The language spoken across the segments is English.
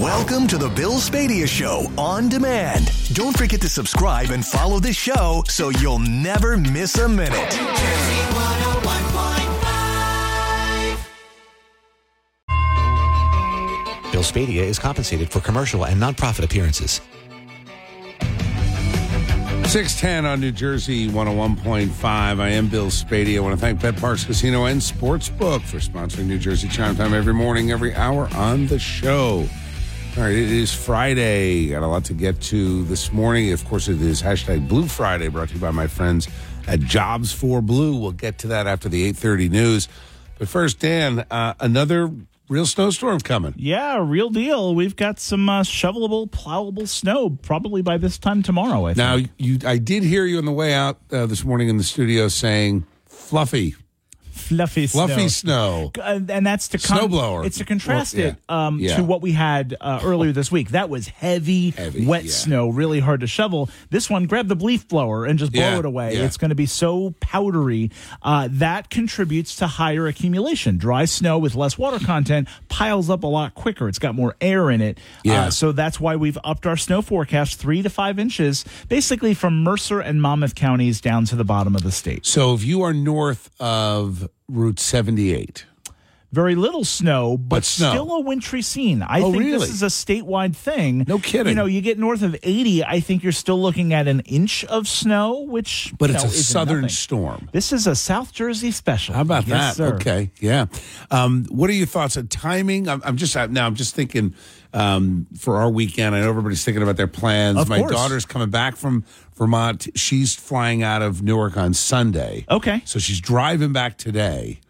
Welcome to the Bill Spadea Show on demand. Don't forget to subscribe and follow the show so you'll never miss a minute. Bill Spadea is compensated for commercial and nonprofit appearances. 610 on New Jersey 101.5. I am Bill Spadea. I want to thank BetParx Casino and Sportsbook for sponsoring New Jersey Chime Time every morning, every hour on the show. All right, it is Friday. Got a lot to get to this morning. Of course, it is hashtag Blue Friday, brought to you by my friends at Jobs for Blue. We'll get to that after the 830 news. But first, Dan, uh, another real snowstorm coming. Yeah, real deal. We've got some uh, shovelable, plowable snow probably by this time tomorrow. I think. Now, you, I did hear you on the way out uh, this morning in the studio saying fluffy, fluffy, fluffy snow. snow. Uh, and that's to con- Snowblower. It's to contrast Well, yeah. it um, Yeah. to what we had uh, earlier this week. That was heavy, Heavy, wet yeah. snow, really hard to shovel. This one, grab the leaf blower and just blow it away. It's going to be so powdery. Uh, that contributes to higher accumulation. Dry snow with less water content piles up a lot quicker. It's got more air in it. Yeah. Uh, so that's why we've upped our snow forecast three to five inches, basically from Mercer and Monmouth counties down to the bottom of the state. So if you are north of Route 78, very little snow, but, But snow. still a wintry scene. I Oh, think really? this is a statewide thing. No kidding. You know, you get north of 80, I think you're still looking at an inch of snow, which but it's know, a southern nothing. storm. This is a South Jersey special. How about Yes, that? sir. Okay, yeah. Um, what are your thoughts on timing? I'm, I'm just now. I'm just thinking um, for our weekend. I know everybody's thinking about their plans. Of My course. daughter's coming back from Vermont. She's flying out of Newark on Sunday. Okay. so she's driving back today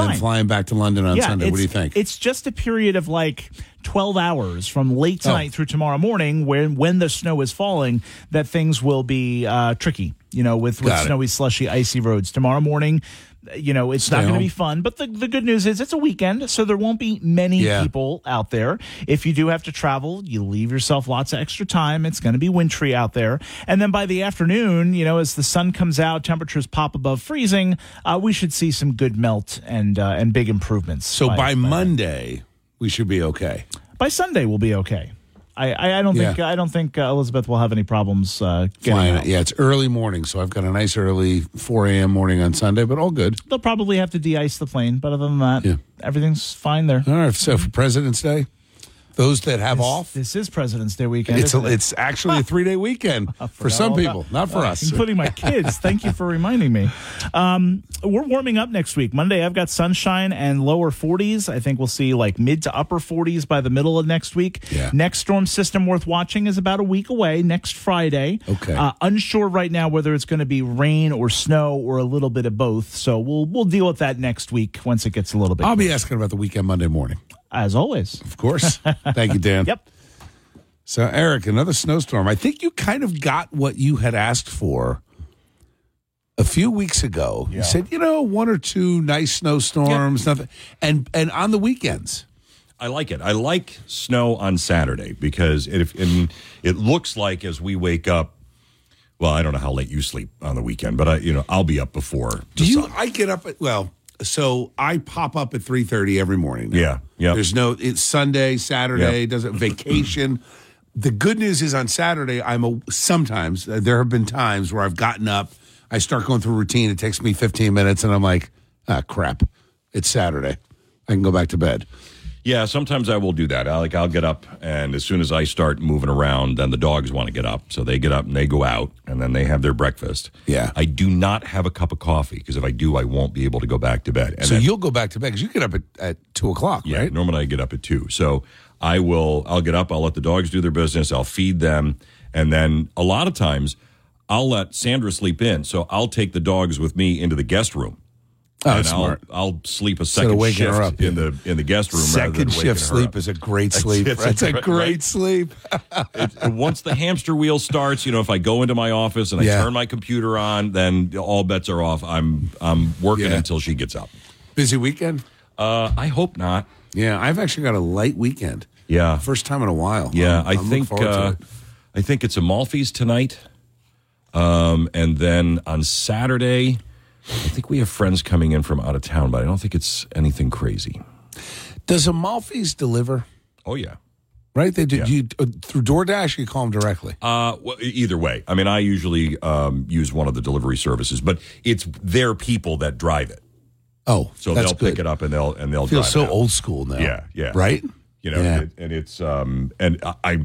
and then flying back to London on yeah, Sunday. What do you think? It's just a period of like 12 hours from late tonight through tomorrow morning when when the snow is falling that things will be uh, tricky, you know, with, with Got it. snowy, slushy, icy roads. Tomorrow morning, you know, it's Stay not going to be fun, but the, the good news is it's a weekend, so there won't be many Yeah. people out there. If you do have to travel, you leave yourself lots of extra time. It's going to be wintry out there. And then by the afternoon, you know, as the sun comes out, temperatures pop above freezing, uh, we should see some good melt and uh, and big improvements. so by, Monday, we should be okay. by Sunday we'll be okay. I, I, don't think Yeah. I don't think uh, Elizabeth will have any problems uh, getting Flying, out. yeah, it's early morning, so I've got a nice early 4 a.m. morning on Sunday, but all good. They'll probably have to de-ice the plane, but other than that, Yeah. everything's fine there. All right, so for President's Day, those that have off, This is President's Day weekend. It's a, it? it's actually a three day weekend for some people, about- not for uh, us. including my kids. Thank you for reminding me. Um, we're warming up next week. Monday, I've got sunshine and lower 40s. I think we'll see like mid to upper 40s by the middle of next week. Yeah. Next storm system worth watching is about a week away, next Friday. Okay. Uh, unsure right now whether it's going to be rain or snow or a little bit of both. So we'll we'll deal with that next week once it gets a little bit. I'll be asking about the weekend Monday morning, as always. of course. Thank you, Dan. Yep. So, Eric, another snowstorm. I think you kind of got what you had asked for a few weeks ago. You said, you know, one or two nice snowstorms, nothing, and and on the weekends. I like it. I like snow on Saturday because it, and it looks like as we wake up. Well, I don't know how late you sleep on the weekend, but I, you know, I'll be up before. The Do you? sun. I get up at well. So I pop up at three thirty every morning. now. Yeah, yep. There's no. It's Sunday, Saturday. Yep. Doesn't vacation. the good news is on Saturday. I'm a sometimes uh, there have been times where I've gotten up. I start going through routine. It takes me 15 minutes, and I'm like, ah, crap. It's Saturday. I can go back to bed. Yeah, sometimes I will do that. I, like I'll get up, and as soon as I start moving around, then the dogs want to get up, so they get up and they go out, and then they have their breakfast. Yeah. I do not have a cup of coffee because if I do, I won't be able to go back to bed. And so then- you'll go back to bed because you get up at, at two o'clock, Yeah, right? normally I get up at two. So I will. I'll get up. I'll let the dogs do their business. I'll feed them, and then a lot of times I'll let Sandra sleep in. So I'll take the dogs with me into the guest room. Oh, and. I'll, I'll sleep a second shift up, in the in the guest room. rather than Second shift sleep is a great sleep. it's a That's a great- right? sleep. And once the hamster wheel starts, you know, if I go into my office and I Yeah. turn my computer on, then all bets are off. I'm I'm working Yeah. until she gets up. Busy weekend. Uh, I hope not. Yeah, I've actually got a light weekend. Yeah. First time in a while. Yeah, I'm- I I'm looking think uh, it. I think it's Amalfi's tonight, um, and then on Saturday, I think we have friends coming in from out of town, but I don't think it's anything crazy. Does Amalfi's deliver? Oh yeah, right? They do you uh, through DoorDash. You call them directly. Uh, well, either way. I mean, I usually um, use one of the delivery services, but it's their people that drive it, Oh, so they'll good. pick it up and they'll and they'll drive so old school now. Yeah, yeah. Right. You know, Yeah. and, it, and it's um and I, I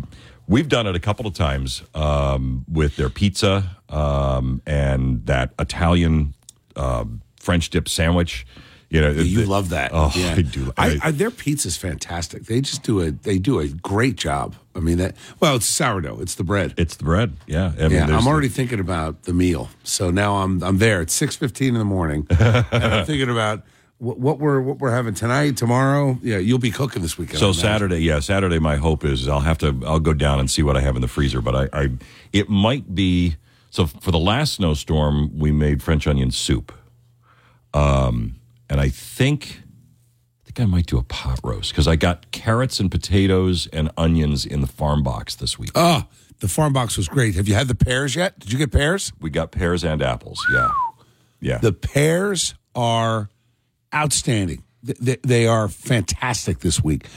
we've done it a couple of times um with their pizza um and that Italian um French dip sandwich. You know, You the- love that. Oh, yeah. I do. I, I- their pizza's fantastic. They just do a they do a great job. I mean that. Well, it's sourdough. It's the bread. It's the bread. Yeah. I mean, yeah. I'm the- already thinking about the meal. So now I'm I'm there. It's six fifteen in the morning, and I'm thinking about what, what we're what we're having tonight, tomorrow. Yeah, you'll be cooking this weekend. So. Saturday, yeah, Saturday. My hope is I'll have to. I'll go down and see what I have in the freezer. But I, I it might be. So for the last snowstorm, we made French onion soup, um, and I think, I think I might do a pot roast because I got carrots and potatoes and onions in the farm box this week. Oh, the farm box was great. Have you had the pears yet? Did you get pears? We got pears and apples. Yeah, yeah. The pears are outstanding. Th- th- They are fantastic this week.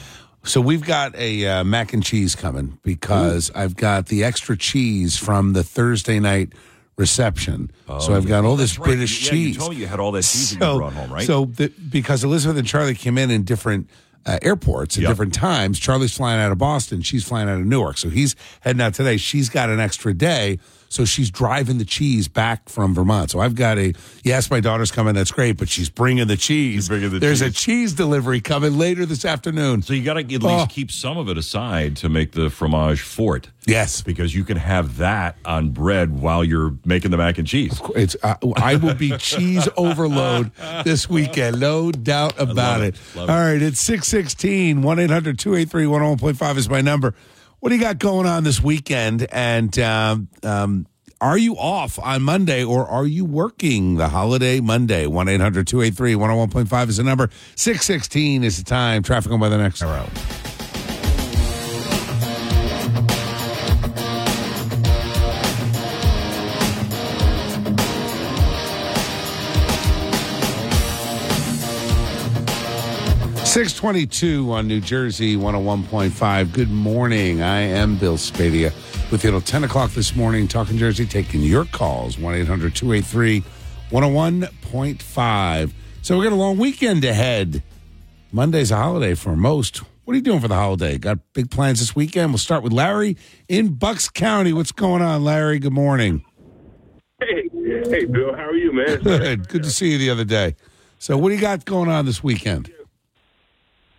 So we've got a uh, mac and cheese coming because I've got the extra cheese from the Thursday night reception. so I've got all this Oh, right. British Yeah, cheese. You told me you had all that cheese that you brought home, right? So the, because Elizabeth and Charlie came in in different uh, airports at Yep. different times. Charlie's flying out of Boston. She's flying out of Newark. So he's heading out today. She's got an extra day. So she's driving the cheese back from Vermont. So I've got a, yes, my daughter's coming. That's great. But she's bringing the cheese. bringing the There's a cheese. cheese delivery coming later this afternoon. So you got to at least Oh. keep some of it aside to make the fromage fort. Yes. because you can have that on bread while you're making the mac and cheese. It's uh, I will be cheese overload this weekend, no doubt about it. it. All right, it's 616 1 800 283 101.5 is my number. What do you got going on this weekend? And um, um, are you off on Monday or are you working the holiday Monday? 1 800 283 101.5 is the number. 616 is the time. Traffic on by the next hour. Six twenty-two on New Jersey one hundred one point five. Good morning. I am Bill Spadea with you till ten o'clock this morning. Talking Jersey, taking your calls 1 800 283 101.5. So we got a long weekend ahead. Monday's a holiday for most. What are you doing for the holiday? Got big plans this weekend? We'll start with Larry in Bucks County. What's going on, Larry? Good morning. Hey, hey, Bill, how are you, man? Good. Good to see you the other day. So, what do you got going on this weekend?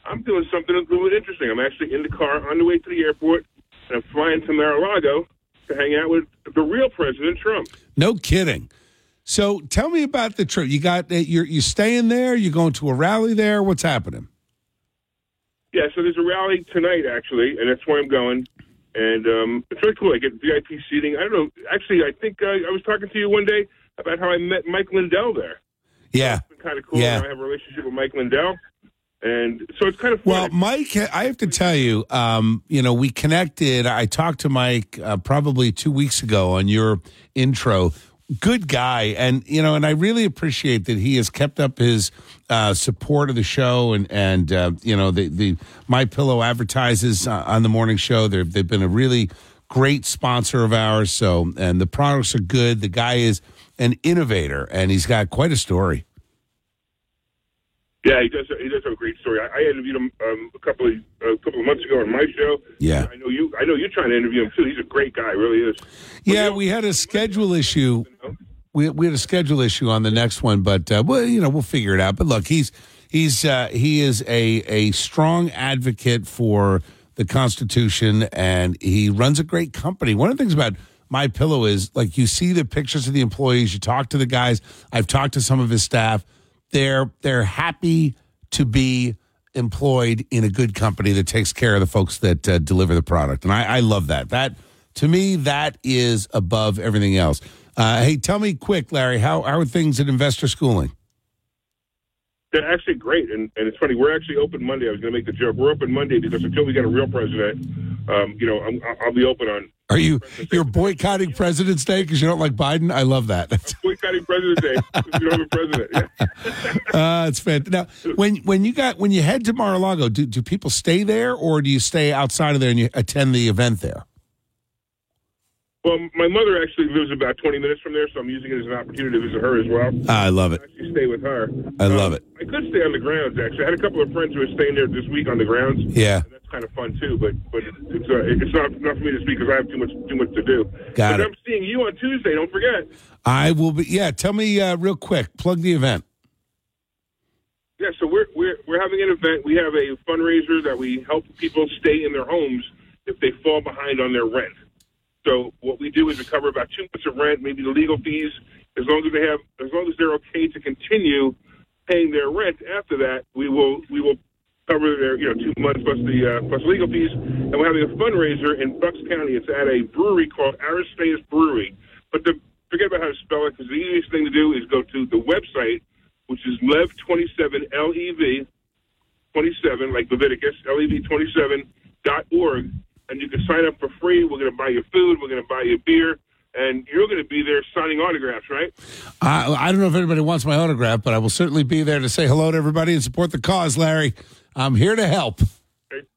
I'm doing something a little bit interesting. I'm actually in the car on the way to the airport, and I'm flying to Mar-a-Lago to hang out with the real President Trump. No kidding. So tell me about the trip. You got uh, you're you staying there? You're going to a rally there? What's happening? Yeah, so there's a rally tonight, actually, and that's where I'm going. And um, it's really cool. I get VIP seating. I don't know. Actually, I think uh, I was talking to you one day about how I met Mike Lindell there. Yeah. Kind of cool. Yeah. I have a relationship with Mike Lindell. And so it's kind of fun. Well, Mike, I have to tell you, um, you know, we connected. I talked to Mike uh, probably two weeks ago on your intro. Good guy, and you know, and I really appreciate that he has kept up his uh, support of the show, and and uh, you know, the the My Pillow advertises uh, on the morning show. They've they've been a really great sponsor of ours. So, and the products are good. The guy is an innovator, and he's got quite a story. Yeah, he does. He does have a great story. I, I interviewed him um, a couple of a couple of months ago on my show. Yeah. I know you. I know you're trying to interview him too. He's a great guy, really is. Yeah, we had a schedule issue. We we had a schedule issue on the next one, but uh, well, you know, we'll figure it out. But look, he's he's uh, he is a a strong advocate for the Constitution, and he runs a great company. One of the things about my pillow is like you see the pictures of the employees, you talk to the guys. I've talked to some of his staff. They're they're happy to be employed in a good company that takes care of the folks that uh, deliver the product, and I, I love that. That to me, that is above everything else. Uh, hey, tell me quick, Larry, how, how are things at Investor Schooling? They're actually great, and, and it's funny. We're actually open Monday. I was going to make the joke. We're open Monday because until we get a real president, um, you know, I'm, I'll be open on Are you you're boycotting President's Day because you don't like Biden? I love that. boycotting President's Day. if you don't have a president. Yeah. Uh, it's fantastic. Now, when when you got when you head to Mar-a-Lago, do do people stay there or do you stay outside of there and you attend the event there? Well, my mother actually lives about 20 minutes from there, so I'm using it as an opportunity to visit her as well. I love it. Actually, stay with her. I love it. I could stay on the grounds. Actually, I had a couple of friends who are staying there this week on the grounds. Yeah. And that's kind of fun too. But but it's uh, it's not not for me to speak because I have too much too much to do. Got but it. I'm seeing you on Tuesday. Don't forget. I will be. Yeah, tell me uh, real quick. Plug the event. Yeah, so we're we're we're having an event. We have a fundraiser that we help people stay in their homes if they fall behind on their rent. So what we do is we cover about two months of rent, maybe the legal fees, as long as they have, as long as they're okay to continue paying their rent. After that, we will we will cover their you know two months plus the uh, plus legal fees. And we're having a fundraiser in Bucks County. It's at a brewery called Aristaeus Brewery. But the, forget about how to spell it because the easiest thing to do is go to the website, which is Lev twenty seven L E V 27, like Leviticus, lev27 dot org, and you can sign up for free. We're going to buy you food. We're going to buy you beer, and you're going to be there signing autographs, right? I, I don't know if anybody wants my autograph, but I will certainly be there to say hello to everybody and support the cause, Larry. I'm here to help. Okay.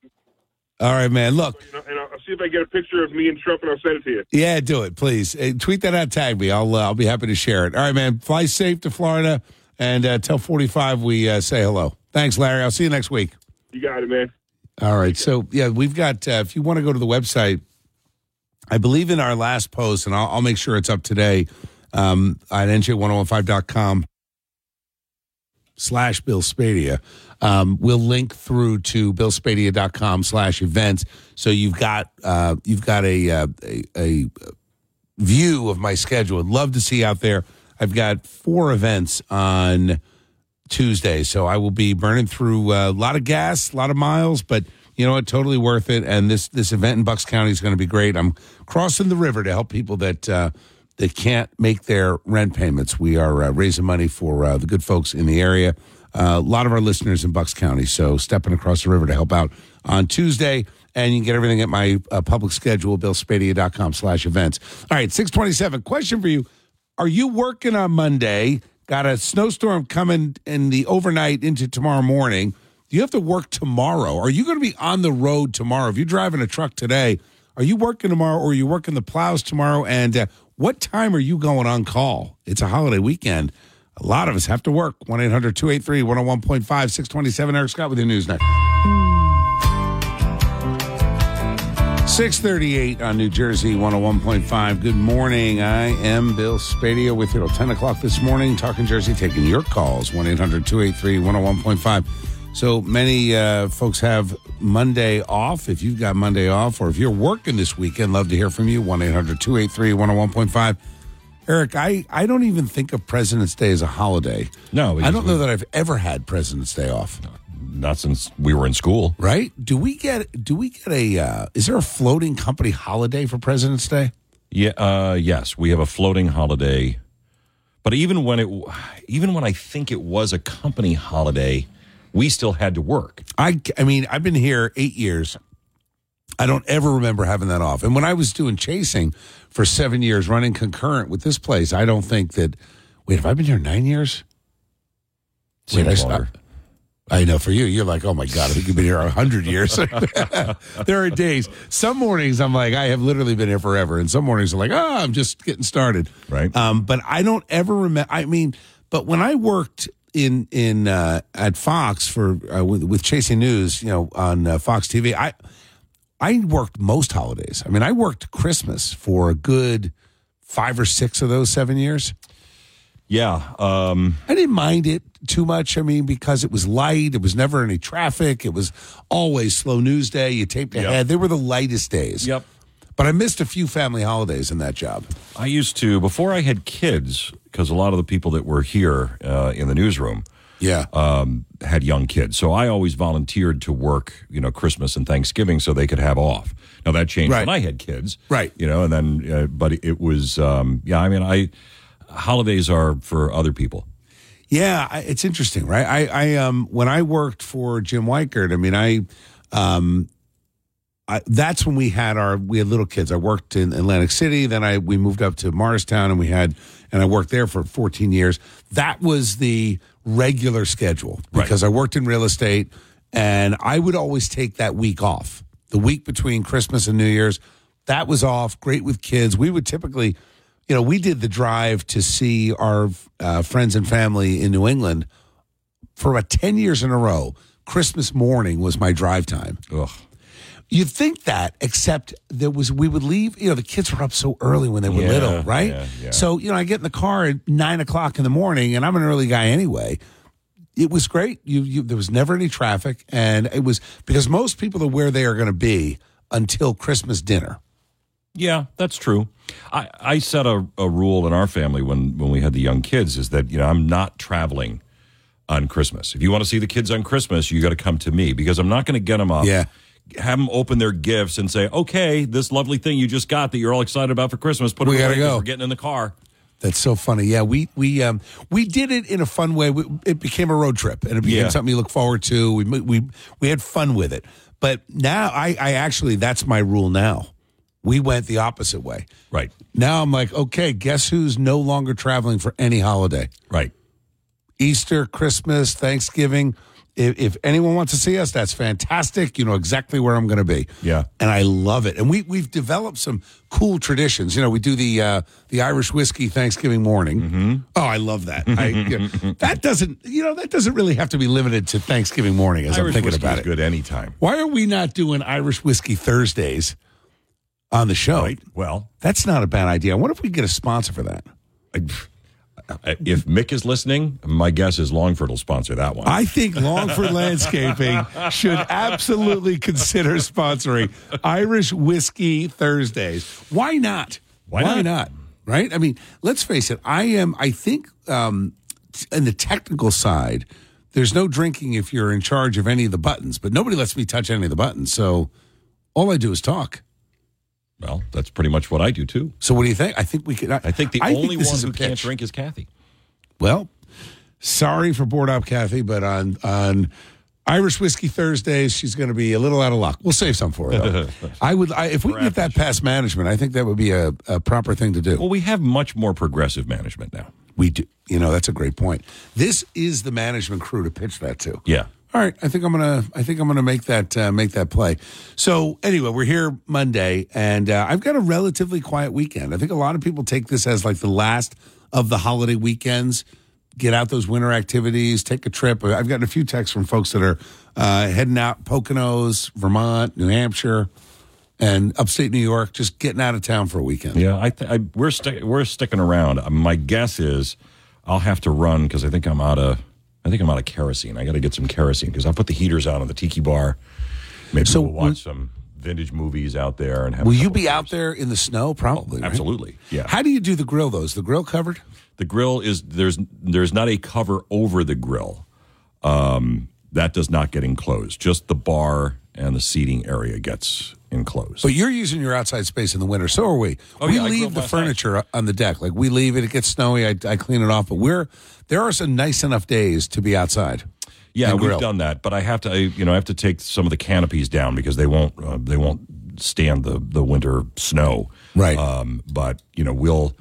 All right, man. Look, and I'll, I'll see if I get a picture of me and Trump, and I'll send it to you. yeah, do it, please. Hey, tweet that out, tag me. I'll uh, I'll be happy to share it. All right, man. Fly safe to Florida and uh, tell 45 we uh, say hello. Thanks, Larry. I'll see you next week. You got it, man. All right. So, yeah, we've got, uh, if you want to go to the website, I believe in our last post, and I'll, I'll make sure it's up today um, at nj1015.com slash Bill Spadea. Um, we'll link through to billspadea.com slash events. So you've got, uh, you've got a, uh, a, a view of my schedule. I'd love to see out there. I've got four events on Tuesday, so I will be burning through uh, a lot of gas, a lot of miles, but you know what? Totally worth it. And this this event in Bucks County is going to be great. I'm crossing the river to help people that uh, that can't make their rent payments. We are uh, raising money for uh, the good folks in the area. Uh, a lot of our listeners in Bucks County, so stepping across the river to help out on Tuesday. And you can get everything at my uh, public schedule, billspadea.com slash events. All right, 627. Question for you. Are you working on Monday? Got a snowstorm coming in the overnight into tomorrow morning. Do you have to work tomorrow? Are you going to be on the road tomorrow? If you're driving a truck today, are you working tomorrow or are you working the plows tomorrow? And uh, what time are you going on call? It's a holiday weekend. A lot of us have to work. 1 800 283 101.5 627. Eric Scott with your news next. 638 on New Jersey 101.5. Good morning. I am Bill Spadea with you till 10 o'clock this morning, talking Jersey, taking your calls 1 800 283 101.5. So many uh, folks have Monday off. If you've got Monday off or if you're working this weekend, love to hear from you 1 800 283 101.5. Eric, I, I don't even think of President's Day as a holiday. No, I don't know that I've ever had President's Day off. Not since we were in school. Right? Do we get do we get a uh, is there a floating company holiday for President's Day? Yeah. Uh, yes, we have a floating holiday, but even when it, even when I think it was a company holiday, we still had to work. I I mean, I've been here 8 years. I don't ever remember having that off. And when I was doing chasing for 7 years running concurrent with this place, I don't think that Wait, have I been here 9 years? Wait, I. I know for you, you're like, oh my God, I think you've been here a hundred years. there are days, some mornings I'm like, I have literally been here forever. And some mornings I'm like, oh, I'm just getting started. Right. Um, but I don't ever remember, I mean, but when I worked in, in, uh, at Fox for, uh, with, with Chasing News, you know, on uh, Fox TV, I, I worked most holidays. I mean, I worked Christmas for a good five or six of those seven years. Yeah. Um, I didn't mind it too much. I mean, because it was light, it was never any traffic, it was always slow news day. You taped Yep. ahead. They were the lightest days. Yep. But I missed a few family holidays in that job. I used to before I had kids because a lot of the people that were here uh, in the newsroom Yeah. um, had young kids. So I always volunteered to work, you know, Christmas and Thanksgiving so they could have off. Now that changed Right. when I had kids, Right. You know, and then, uh, but it was, um, yeah. I mean, I holidays are for other people. Yeah, it's interesting, right? I, I um when I worked for Jim Weichert, I mean, I um I, that's when we had our we had little kids. I worked in Atlantic City, then I we moved up to Morristown, and we had and I worked there for 14 years. That was the regular schedule because I worked in real estate, and I would always take that week off. The week between Christmas and New Year's, that was off. Great with kids. We would typically, you know, we did the drive to see our uh, friends and family in New England for about 10 years in a row. Christmas morning was my drive time. Ugh. You'd think that, except there was we would leave. You know, the kids were up so early when they were Yeah, little, right? yeah, yeah. So you know, I get in the car at nine o'clock in the morning, and I'm an early guy anyway. It was great. You, you there was never any traffic, and it was because most people are where they are going to be until Christmas dinner. Yeah, that's true. I, I set a, a rule in our family when, when we had the young kids is that, you know, I'm not traveling on Christmas. If you want to see the kids on Christmas, you got to come to me because I'm not going to get them up. Yeah. Have them open their gifts and say, okay, this lovely thing you just got that you're all excited about for Christmas, put We it gotta go. We're getting in the car. That's so funny. Yeah, we we um we did it in a fun way. We, it became a road trip, and it became Yeah. something you look forward to. We we we had fun with it. But now I I actually that's my rule now. We went the opposite way. Right. Now I'm like, okay, guess who's no longer traveling for any holiday? Right. Easter, Christmas, Thanksgiving. If, if anyone wants to see us, that's fantastic. You know exactly where I'm going to be. Yeah. and I love it. And we we've developed some cool traditions. You know, we do the uh, the Irish whiskey Thanksgiving morning. Mm-hmm. Oh, I love that. I, you know, that doesn't you know that doesn't really have to be limited to Thanksgiving morning. As I'm thinking about it, good anytime. why are we not doing Irish whiskey Thursdays on the show? Right. Well, That's not a bad idea. I wonder if we get a sponsor for that. I, if Mick is listening, my guess is Longford will sponsor that one. I think Longford Landscaping should absolutely consider sponsoring Irish Whiskey Thursdays. Why not? Why not? Right? I mean, let's face it. I am. I think um, in the technical side, there's no drinking if you're in charge of any of the buttons. But nobody lets me touch any of the buttons, so all I do is talk. Well, that's pretty much what I do too. So what do you think? I think we could. I think the only this one who can't drink is Kathy. Well, sorry for bored up Kathy, but on on Irish Whiskey Thursdays, she's going to be a little out of luck. We'll save some for her. I would, I, if we can get that past management, I think that would be a, a proper thing to do. Well, we have much more progressive management now. We do, you know, that's a great point. This is the management crew to pitch that to. Yeah. All right, I think I'm gonna. I think I'm gonna make that uh, make that play. So anyway, we're here Monday, and uh, I've got a relatively quiet weekend. I think a lot of people take this as like the last of the holiday weekends. Get out those winter activities, take a trip. I've gotten a few texts from folks that are uh, heading out Poconos, Vermont, New Hampshire, and upstate New York, just getting out of town for a weekend. Yeah, I, th- I we're sti- we're sticking around. My guess is I'll have to run because I think I'm out of I think I'm out of kerosene. I got to get some kerosene because I'll put the heaters out on the tiki bar. Maybe So we'll watch some vintage movies out there and have. a Will you be out there in the snow? Probably. right? Absolutely. Yeah. How do you do the grill? Though is the grill covered? The grill is there's there's not a cover over the grill. Um, that does not get enclosed. Just the bar and the seating area gets enclosed. But you're using your outside space in the winter. So are we. Oh, we yeah, leave the last night. furniture on the deck. Like we leave it. It gets snowy. I, I clean it off. But we're there are some nice enough days to be outside. Yeah, we've grill. done that, but I have to, I, you know, I have to take some of the canopies down because they won't, uh, they won't stand the the winter snow. Right. Um, but you know, we'll.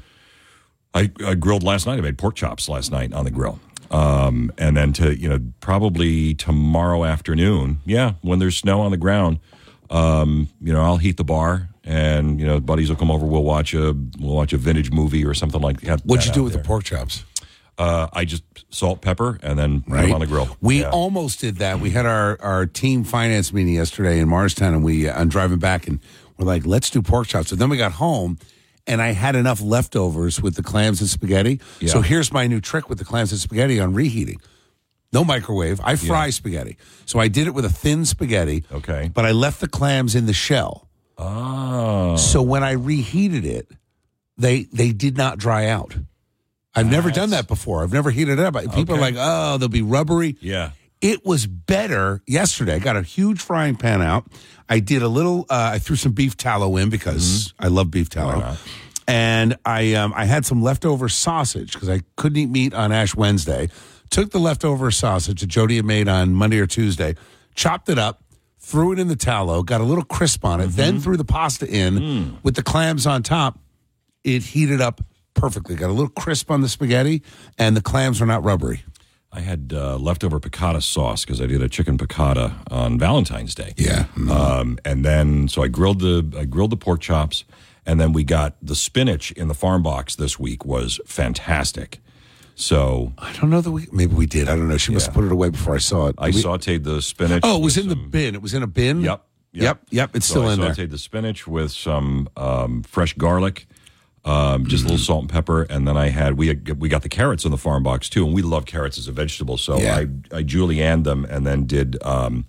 I, I grilled last night. I made pork chops last night on the grill. Um, and then to you know probably tomorrow afternoon, yeah, when there's snow on the ground, um, you know, I'll heat the bar, and you know, buddies will come over. We'll watch a we'll watch a vintage movie or something like that. What'd you do with there. the pork chops? Uh, I just salt, pepper, and then put them on the grill. We Yeah. almost did that. We had our, our team finance meeting yesterday in Morristown, and we uh, I'm driving back, and we're like, let's do pork chops. So then we got home, and I had enough leftovers with the clams and spaghetti. Yeah. So here's my new trick with the clams and spaghetti on reheating. No microwave. I fry spaghetti. So I did it with a thin spaghetti. Okay. But I left the clams in the shell. Oh. So when I reheated it, they they did not dry out. I've never done that before. I've never heated it up. People are like, oh, they'll be rubbery. Yeah. It was better yesterday. I got a huge frying pan out. I did a little. Uh, I threw some beef tallow in because I love beef tallow, and I um, I had some leftover sausage because I couldn't eat meat on Ash Wednesday. Took the leftover sausage that Jody had made on Monday or Tuesday, chopped it up, threw it in the tallow, got a little crisp on it, Mm-hmm. then threw the pasta in Mm. with the clams on top. It heated up perfectly. Got a little crisp on the spaghetti, and the clams were not rubbery. I had uh, leftover piccata sauce because I did a chicken piccata on Valentine's Day. Yeah. Um, and then so I grilled the I grilled the pork chops, and then we got the spinach in the farm box this week was fantastic. So I don't know that we maybe we did. I don't know. She must have put it away before I saw it. I We- sautéed the spinach. Oh, it was in the bin. It was in a bin. Yep. Yep. Yep. It's So still I in there. sauteed the spinach with some um, fresh garlic, um, just a little salt and pepper, and then I had we had, we got the carrots in the farm box too, and we love carrots as a vegetable. So Yeah. I I julienned them and then did um,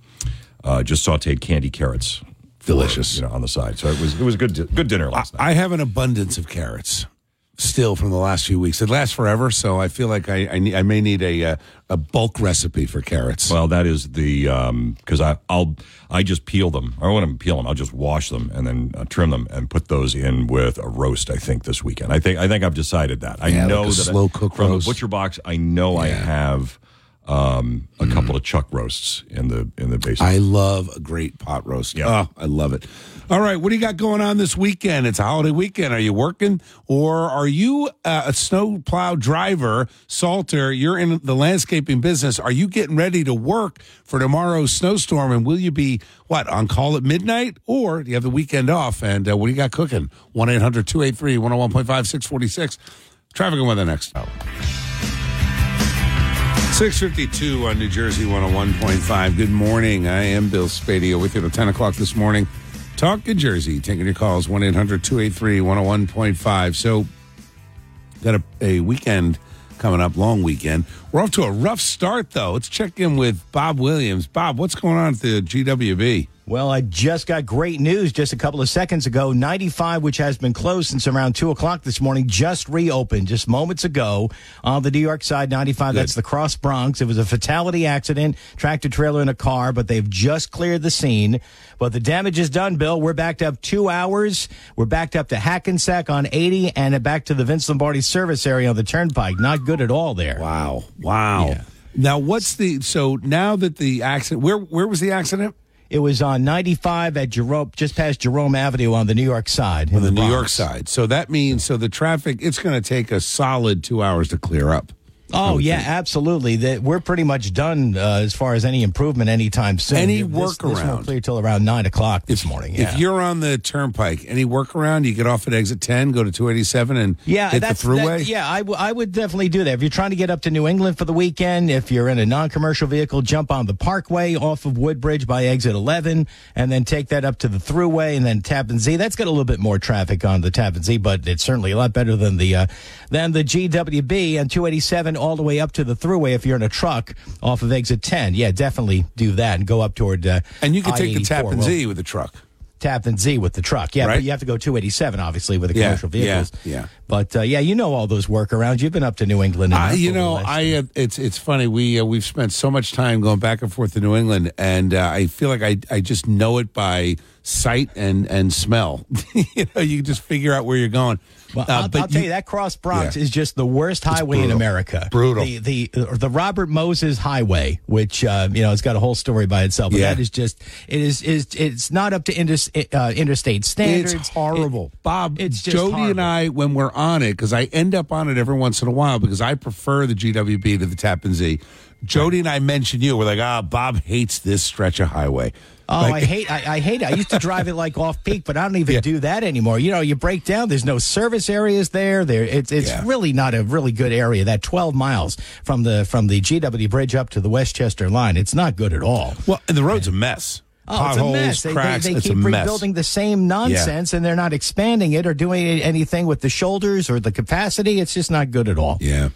uh, just sautéed candy carrots, for, Delicious. you know, on the side. So it was it was a good good dinner last night. I have an abundance of carrots still from the last few weeks. It lasts forever, so I feel like I I, need, I may need a uh, a bulk recipe for carrots. Well, that is the because I I'll I just peel them. I want to peel them. I'll just wash them and then uh, trim them and put those in with a roast. I think this weekend. I think I think I've decided that. I Yeah, like know a that slow cook from roast. the butcher box. I know I have um, a couple of chuck roasts in the in the basement. I love a great pot roast. Yeah. Oh, I love it. All right, what do you got going on this weekend? It's a holiday weekend. Are you working or are you uh, a snowplow driver, Salter? You're in the landscaping business. Are you getting ready to work for tomorrow's snowstorm? And will you be, what, on call at midnight? Or do you have the weekend off? And uh, what do you got cooking? 1 800 283 101.5 646. Traffic and weather next hour. 652 on New Jersey 101.5. Good morning. I am Bill Spadea with you at 10 o'clock this morning. Talk Good Jersey. Taking your calls 1 800 283 101.5. So, got a, a weekend coming up, long weekend. We're off to a rough start, though. Let's check in with Bob Williams. Bob, what's going on at the GWB? Well, I just got great news just a couple of seconds ago. 95, which has been closed since around 2 o'clock this morning, just reopened just moments ago on the New York side. 95, that's the Cross Bronx. It was a fatality accident, tractor trailer in a car, but they've just cleared the scene. But the damage is done, Bill. We're backed up two hours. We're backed up to Hackensack on 80 and back to the Vince Lombardi service area on the Turnpike. Not good at all there. Wow. Wow. Yeah. Now, what's the, so now that the accident, where, where was the accident? It was on 95 at Jerome, just past Jerome Avenue on the New York side. on the, New York side. So that means so the traffic it's going to take a solid two hours to clear up. Oh yeah, absolutely. That we're pretty much done uh, as far as any improvement anytime soon. Any This- This workaround? won't clear till around nine o'clock this morning. Yeah. If you're on the turnpike, any workaround? You get off at exit ten, go to two eighty seven, and yeah, hit the Thruway. that- yeah, I, w- I would definitely do that. If you're trying to get up to New England for the weekend, if you're in a non-commercial vehicle, jump on the Parkway off of Woodbridge by exit 11, and then take that up to the Thruway and then Tappan Z. That's got a little bit more traffic on the Tappan Z, but it's certainly a lot better than the uh, than the GWB and 287 all the way up to the Thruway. If you're in a truck off of exit 10, yeah, definitely do that and go up toward. Uh, and you can take the I-84. Tappan Well, Z with the truck. Tappan Z with the truck. Yeah, Right. but you have to go 287, obviously, with the Yeah, commercial vehicles. yeah, yeah. But uh, yeah, you know all those workarounds. You've been up to New England. Uh, you know, I uh, it's it's funny. We uh, we've spent so much time going back and forth to New England, and uh, I feel like I I just know it by sight and and smell. you know, you just figure out where you're going. Well, Uh, I'll, but I'll tell you- that Cross Bronx Yeah. is just the worst highway in. America. Brutal. The the the Robert Moses Highway, which uh, you know, it's got a whole story by itself. But Yeah. that is just it is is it's not up to indus, uh, interstate standards. It's horrible. It- Bob, it's just Jody and. I, when we're on it, because I end up on it every once in a while because I prefer the GWB to the Tappan Z. Jody and I mentioned you. We're like, ah, Bob hates this stretch of highway. Oh, Like- I hate I, I hate it. I used to drive it like off peak, but I don't even Yeah. do that anymore. You know, you break down. There's no service areas there. There, it's it's Yeah. really not a really good area. That 12 miles from the from the GW Bridge up to the Westchester line, it's not good at all. Well, and the road's a mess. Oh, Potholes, it's a mess. They, cracks. they, they it's keep rebuilding the same nonsense, and they're not expanding it or doing anything with the shoulders or the capacity. It's just not good at all. Yeah.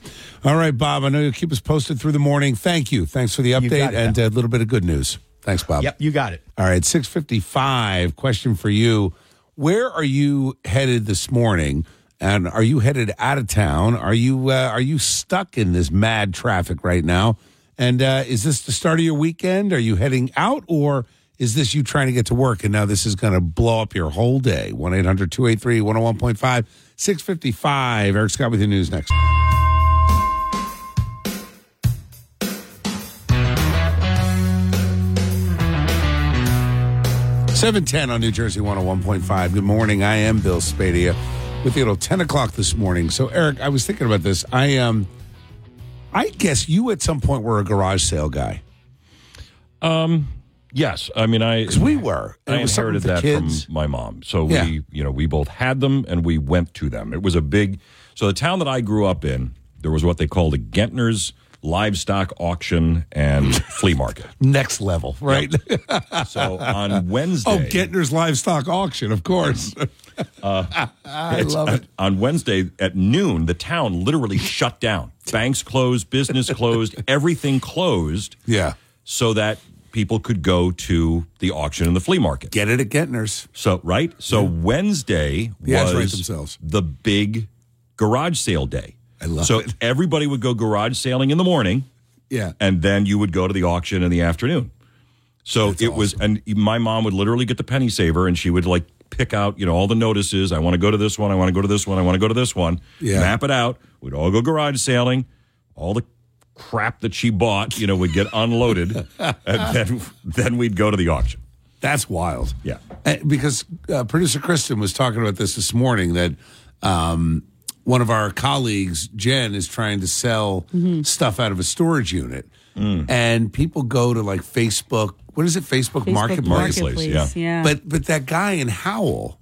All right, Bob. I know you'll keep us posted through the morning. Thank you. Thanks for the update and a little bit of good news. Thanks, Bob. Yep, you got it. All right, 655. Question for you. Where are you headed this morning? And are you headed out of town? Are you uh, are you stuck in this mad traffic right now? And uh, is this the start of your weekend? Are you heading out or is this you trying to get to work and now this is going to blow up your whole day? 1 800 283 101.5 655. Eric Scott with your news next. 710 on New Jersey 101.5. Good morning. I am Bill Spadea with you till 10 o'clock this morning. So, Eric, I was thinking about this. I um, I guess you at some point were a garage sale guy. Yes, I mean I Because we were. I it inherited that kids. from my mom. So Yeah. we, you know, we both had them and we went to them. It was a big. So the town that I grew up in, there was what they called a Gentner's livestock auction and flea market. Next level, right? So on Wednesday, oh, Gentner's livestock auction, of course. Uh, I love it. on Wednesday at noon, the town literally shut down. Banks closed, business closed, everything closed, Yeah. so that people could go to the auction and the flea market. Get it at Gentner's. So right, so Wednesday The was themselves. the big garage sale day. I love so it. everybody would go garage sailing in the morning, Yeah. and then you would go to the auction in the afternoon. So it was, and my mom would literally get the penny saver, and she would like pick out, you know, all the notices. I want to go to this one. I want to go to this one. I want to go to this one. Yeah. Map it out. We'd all go garage sailing. All the crap that she bought, you know, would get unloaded, and then then we'd go to the auction. That's wild. Yeah. Uh, because uh, producer Kristen was talking about this this morning that um, one of our colleagues, Jen, is trying to sell stuff out of a storage unit. And people go to like Facebook, what is it? Facebook, Facebook Marketplace. Marketplace, Marketplace, yeah. yeah. But but that guy in Howell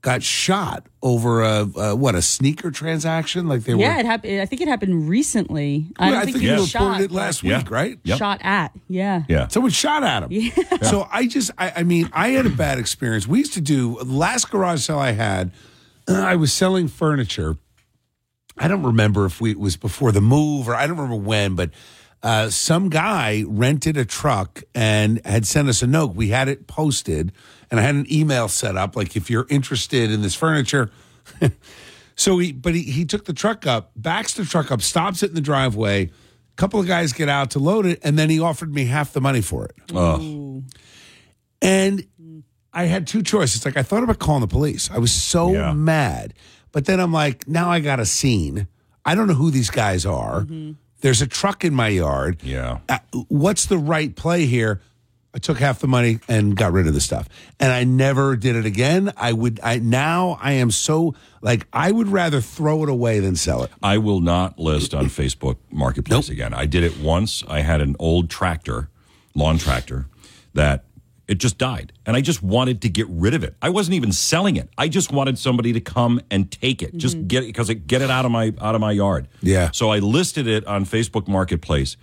got shot over a, a what a sneaker transaction like they yeah, were yeah it happened. I think it happened recently. I Well, don't I think, think he you was reported shot, it last Yeah. week, right? Yep. Shot at, yeah. Yeah. Someone shot at him. yeah. So I just, I, I mean, I had a bad experience. We used to do last garage sale I had. I was selling furniture. I don't remember if we it was before the move or I don't remember when, but uh, some guy rented a truck and had sent us a note. We had it posted, and I had an email set up like if you're interested in this furniture. so he, but he, he took the truck up, backs the truck up, stops it in the driveway. A couple of guys get out to load it, and then he offered me half the money for it. And I had two choices. Like I thought about calling the police. I was so Yeah. mad. But then I'm like, now I got a scene. I don't know who these guys are. There's a truck in my yard. Yeah. Uh, what's the right play here? I took half the money and got rid of the stuff. And I never did it again. I would I now I am so like I would rather throw it away than sell it. I will not list on Facebook Marketplace again. I did it once. I had an old tractor, lawn tractor, that it just died. And I just wanted to get rid of it. I wasn't even selling it. I just wanted somebody to come and take it. Just mm-hmm. get it because it get it out of my out of my yard. Yeah. So I listed it on Facebook Marketplace.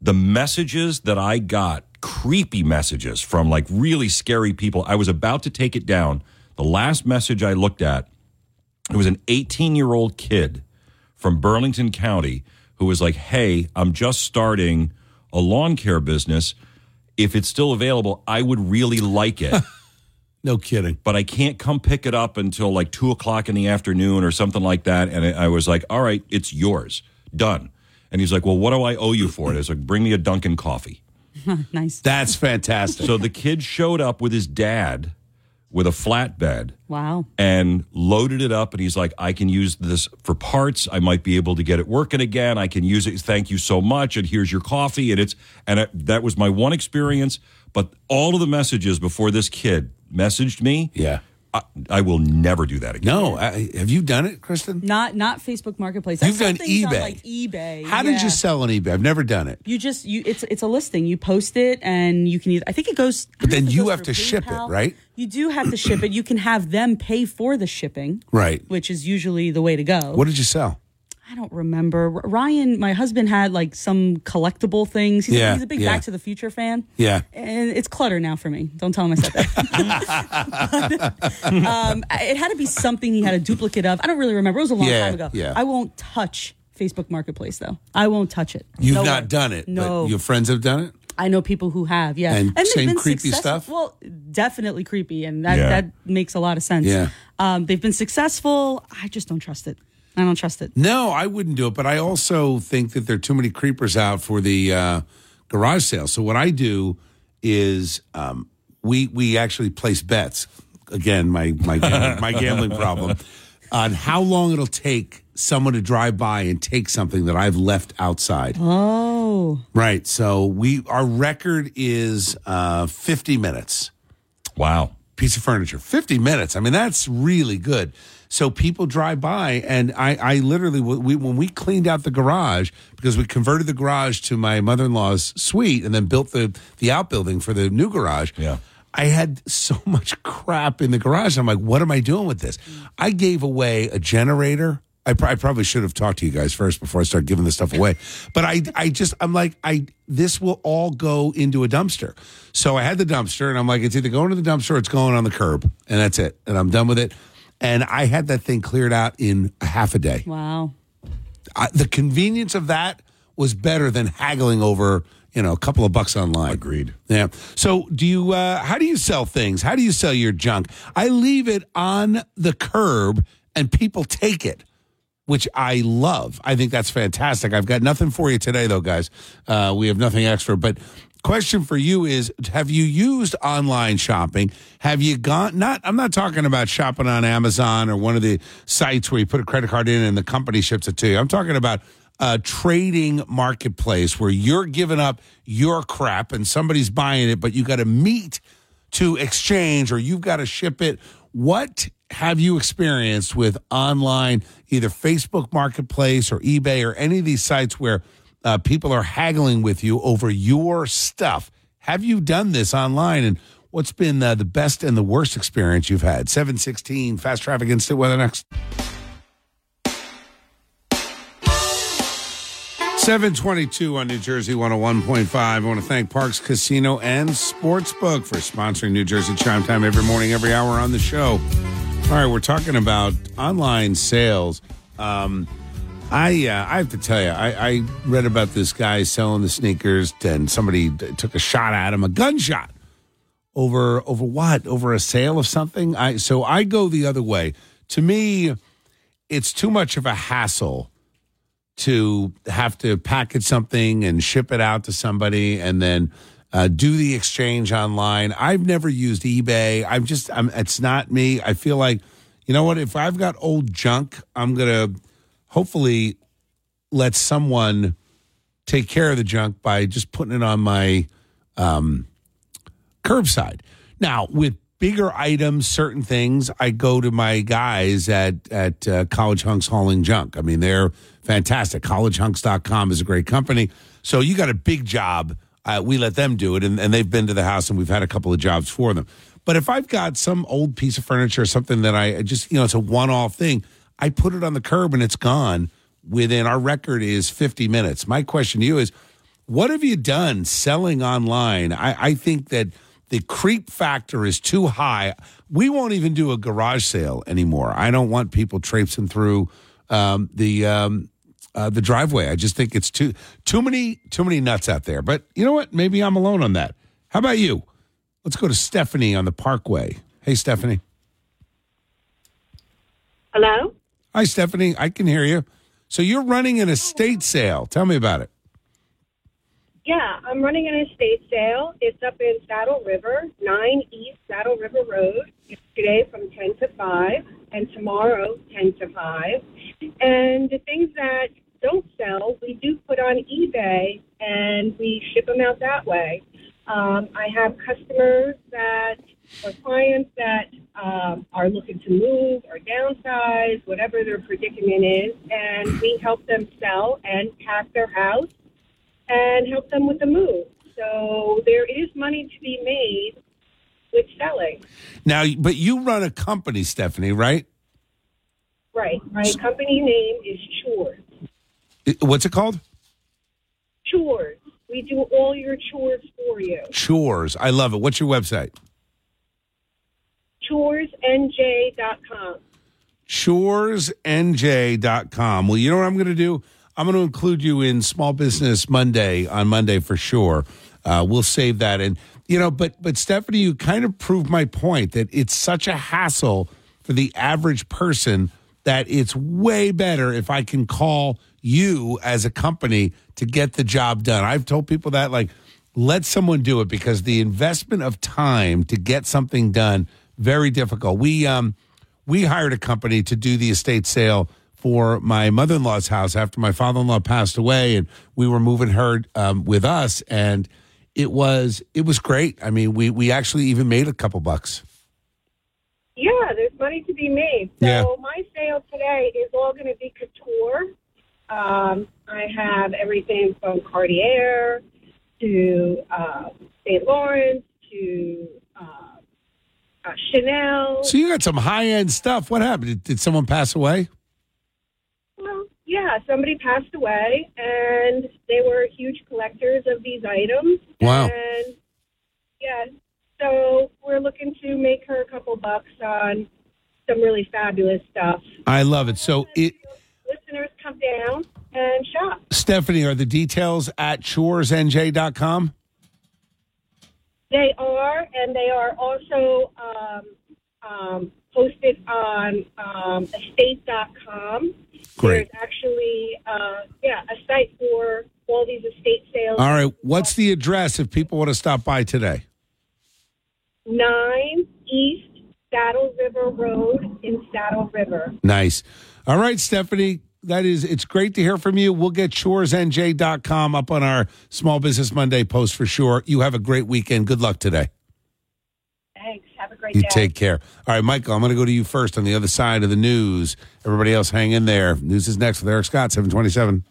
The messages that I got, creepy messages from like really scary people. I was about to take it down. The last message I looked at it was an 18 year old kid from Burlington County who was like, Hey, I'm just starting a lawn care business. If it's still available, I would really like it, No kidding. but I can't come pick it up until like two o'clock in the afternoon or something like that. And I was like, All right, it's yours. Done. And he's like, Well, what do I owe you for it? I was like, Bring me a Dunkin' coffee. Nice. That's fantastic. So the kid showed up with his dad with a flatbed Wow. and loaded it up and he's like i can use this for parts i might be able to get it working again i can use it thank you so much and here's your coffee and it's and it, that was my one experience but all of the messages before this kid messaged me yeah. I, I will never do that again No, I, have you done it, Kristen? Not not Facebook Marketplace. You've done things on, eBay. like eBay. How did you sell on eBay? I've never done it. You just you it's it's a listing. You post it and you can either I think it goes But then you have for to ship it, right? You do have to ship it. You can have them pay for the shipping, Right. which is usually the way to go. What did you sell? I don't remember. Ryan, my husband had like some collectible things. He's, Yeah, a, he's a big yeah. Back to the Future fan. Yeah. And it's clutter now for me. Don't tell him I said that. um, it had to be something he had a duplicate of. I don't really remember. It was a long Yeah, time ago. yeah. I won't touch Facebook Marketplace though. I won't touch it. You've No not way. done it. No. But your friends have done it? I know people who have, yeah, And they've same been creepy successful- stuff? Well, definitely creepy, and that Yeah. that makes a lot of sense. Yeah. um, they've been successful. I just don't trust it. I don't trust it. No, I wouldn't do it. But I also think that there are too many creepers out for the uh, garage sale. So what I do is um, we we actually place bets. Again, my my gambling, my gambling problem on how long it'll take someone to drive by and take something that I've left outside. Oh, Right. So we our record is uh, 50 minutes. wow piece of furniture. 50 minutes. I mean, that's really good. So people drive by, and I, I literally, we, when we cleaned out the garage, because we converted the garage to my mother in law's suite and then built the, the outbuilding for the new garage. Yeah. I had so much crap in the garage. I'm like, what am I doing with this? I gave away a generator. I, pr- I probably should have talked to you guys first before I start giving this stuff away. But I, I just, I'm like, I, this will all go into a dumpster. So I had the dumpster, and I'm like, it's either going to the dumpster or it's going on the curb, and that's it. And I'm done with it. And I had that thing cleared out in a half a day. Wow. I, the convenience of that was better than haggling over you know a couple of bucks online. Agreed. yeah. So do you uh how do you sell things? How do you sell your junk? I leave it on the curb and people take it which i love. I think that's fantastic. I've got nothing for you today though guys. Uh we have nothing extra but question for you is have you used online shopping? Have you gone not i'm not talking about shopping on amazon or one of the sites where you put a credit card in and the company ships it to you. I'm talking about a trading marketplace where you're giving up your crap and somebody's buying it but you got to meet to exchange or you've got to ship it. What have you experienced with online either facebook marketplace or ebay or any of these sites where uh, people are haggling with you over your stuff. Have you done this online? And what's been uh, the best and the worst experience you've had? 716 Fast Traffic Instant Weather next. 722 on New Jersey 101.5. I want to thank Parx Casino and Sportsbook for sponsoring New Jersey Chime Time every morning, every hour on the show. All right, we're talking about online sales. Um, I uh, I have to tell you, I, I read about this guy selling the sneakers, and somebody took a shot at him, a gunshot over over what? Over a sale of something. I so I go the other way. To me, it's too much of a hassle to have to package something and ship it out to somebody, and then. Uh, do the exchange online. I've never used eBay. I'm just, I'm, it's not me. I feel like, you know what? If I've got old junk, I'm gonna hopefully let someone take care of the junk by just putting it on my um, curbside. Now, with bigger items, certain things, I go to my guys at at uh, College Hunks Hauling Junk. I mean, they're fantastic. CollegeHunks.com is a great company. So you got a big job. Uh, we let them do it, and, and they've been to the house, and we've had a couple of jobs for them. But if I've got some old piece of furniture or something that I just, you know, it's a one off thing, I put it on the curb and it's gone within our record is 50 minutes. My question to you is what have you done selling online? I, I think that the creep factor is too high. We won't even do a garage sale anymore. I don't want people traipsing through um, the um, uh, the driveway. I just think it's too too many too many nuts out there. But you know what? Maybe I'm alone on that. How about you? Let's go to Stephanie on the Parkway. Hey, Stephanie. Hello? Hi, Stephanie. I can hear you. So you're running an estate sale. Tell me about it. Yeah, I'm running an estate sale. It's up in Saddle River, 9 East Saddle River Road. Today from 10 to 5, and tomorrow 10 to 5. And the things that don't sell, we do put on eBay, and we ship them out that way. Um, I have customers that, or clients that um, are looking to move or downsize, whatever their predicament is, and we help them sell and pack their house and help them with the move. So there is money to be made with selling. Now, but you run a company, Stephanie, right? Right. My company name is Chores. What's it called? Chores. We do all your chores for you. Chores. I love it. What's your website? ChoresNJ.com. choresnj.com. Well, you know what I'm going to do? I'm going to include you in Small Business Monday on Monday for sure. Uh, we'll save that. And, you know, but, but Stephanie, you kind of proved my point that it's such a hassle for the average person that it's way better if I can call you as a company to get the job done. I've told people that, like, let someone do it because the investment of time to get something done very difficult. We um we hired a company to do the estate sale for my mother-in-law's house after my father-in-law passed away and we were moving her um, with us and it was it was great. I mean, we we actually even made a couple bucks. Yeah, there's money to be made. So Yeah. my sale today is all going to be couture. Um, I have everything from Cartier to uh, Saint Laurent to uh, Chanel. So you got some high end stuff. What happened? Did, did someone pass away? Well, yeah, somebody passed away, and they were huge collectors of these items. Wow. And yeah, so we're looking to make her a couple bucks on some really fabulous stuff. I love it. So it. Listeners, come down and shop. Stephanie, are the details at choresnj.com? They are, and they are also um, um, posted on um, estate.com. Great. There's actually, uh, yeah, a site for all these estate sales. All right. What's the address if people want to stop by today? 9 East Saddle River Road in Saddle River. Nice. All right, Stephanie. That is, it's great to hear from you. We'll get choresnj.com up on our Small Business Monday post for sure. You have a great weekend. Good luck today. Thanks. Have a great You day. take care. All right, Michael, I'm going to go to you first on the other side of the news. Everybody else, hang in there. News is next with Eric Scott, 727.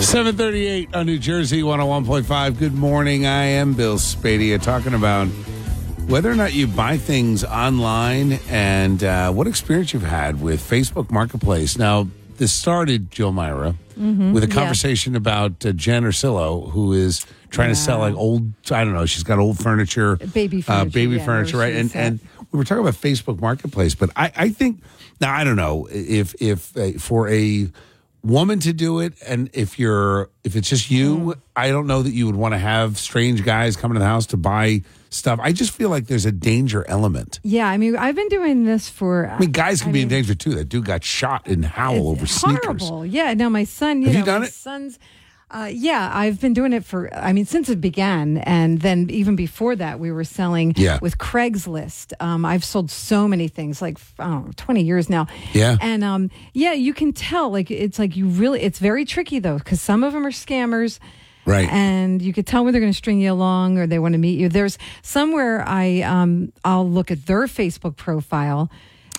738 on New Jersey 101.5. Good morning. I am Bill Spadea talking about whether or not you buy things online and uh, what experience you've had with Facebook Marketplace. Now, this started, Jill Myra, with a conversation about uh, Jen Ursillo, who is trying to sell like old, I don't know, she's got old furniture, Baby uh, furniture, baby yeah, furniture, right? And, and we were talking about Facebook Marketplace, but I, I think, now I don't know if, if uh, for a, woman to do it and if you're if it's just you Mm. i don't know that you would want to have strange guys coming to the house to buy stuff i just feel like there's a danger element Yeah, I mean, I've been doing this for. i mean guys can be in danger too that dude got shot in Howell over sneakers horrible. Yeah. Now my son. You Have know, you done my it? Son's. Uh, yeah, I've been doing it for. I mean, since it began, and then even before that, we were selling Yeah. with Craigslist. Um, I've sold so many things, like I don't know, twenty years now. Yeah. and um, yeah, you can tell. Like it's like you really. It's very tricky though, because some of them are scammers. Right. And you could tell when they're going to string you along or they want to meet you. There's somewhere I um I'll look at their Facebook profile,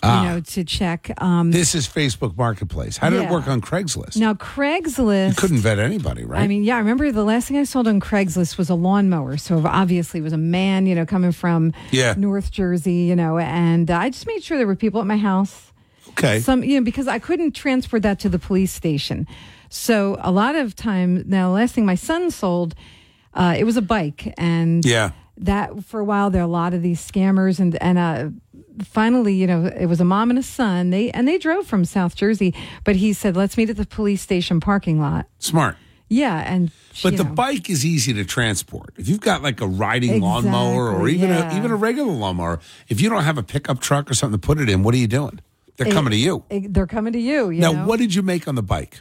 Ah. you know, to check. Um, this is facebook marketplace how did it work on craigslist now Craigslist you couldn't vet anybody right I mean, yeah, I remember the last thing I sold on Craigslist was a lawnmower. So obviously it was a man, you know, coming from Yeah. North Jersey, you know, and uh, I just made sure there were people at my house. okay Some, you know, because I couldn't transport that to the police station. So a lot of time now, the last thing my son sold, uh, it was a bike, and yeah that for a while there are a lot of these scammers and and uh finally you know it was a mom and a son they and they drove from south jersey but he said let's meet at the police station parking lot smart yeah and but the know, bike is easy to transport. If you've got like a riding lawnmower or even yeah. a even a regular lawnmower, if you don't have a pickup truck or something to put it in, what are you doing? They're it- coming to you. it- they're coming to you, you now, know? what did you make on the bike?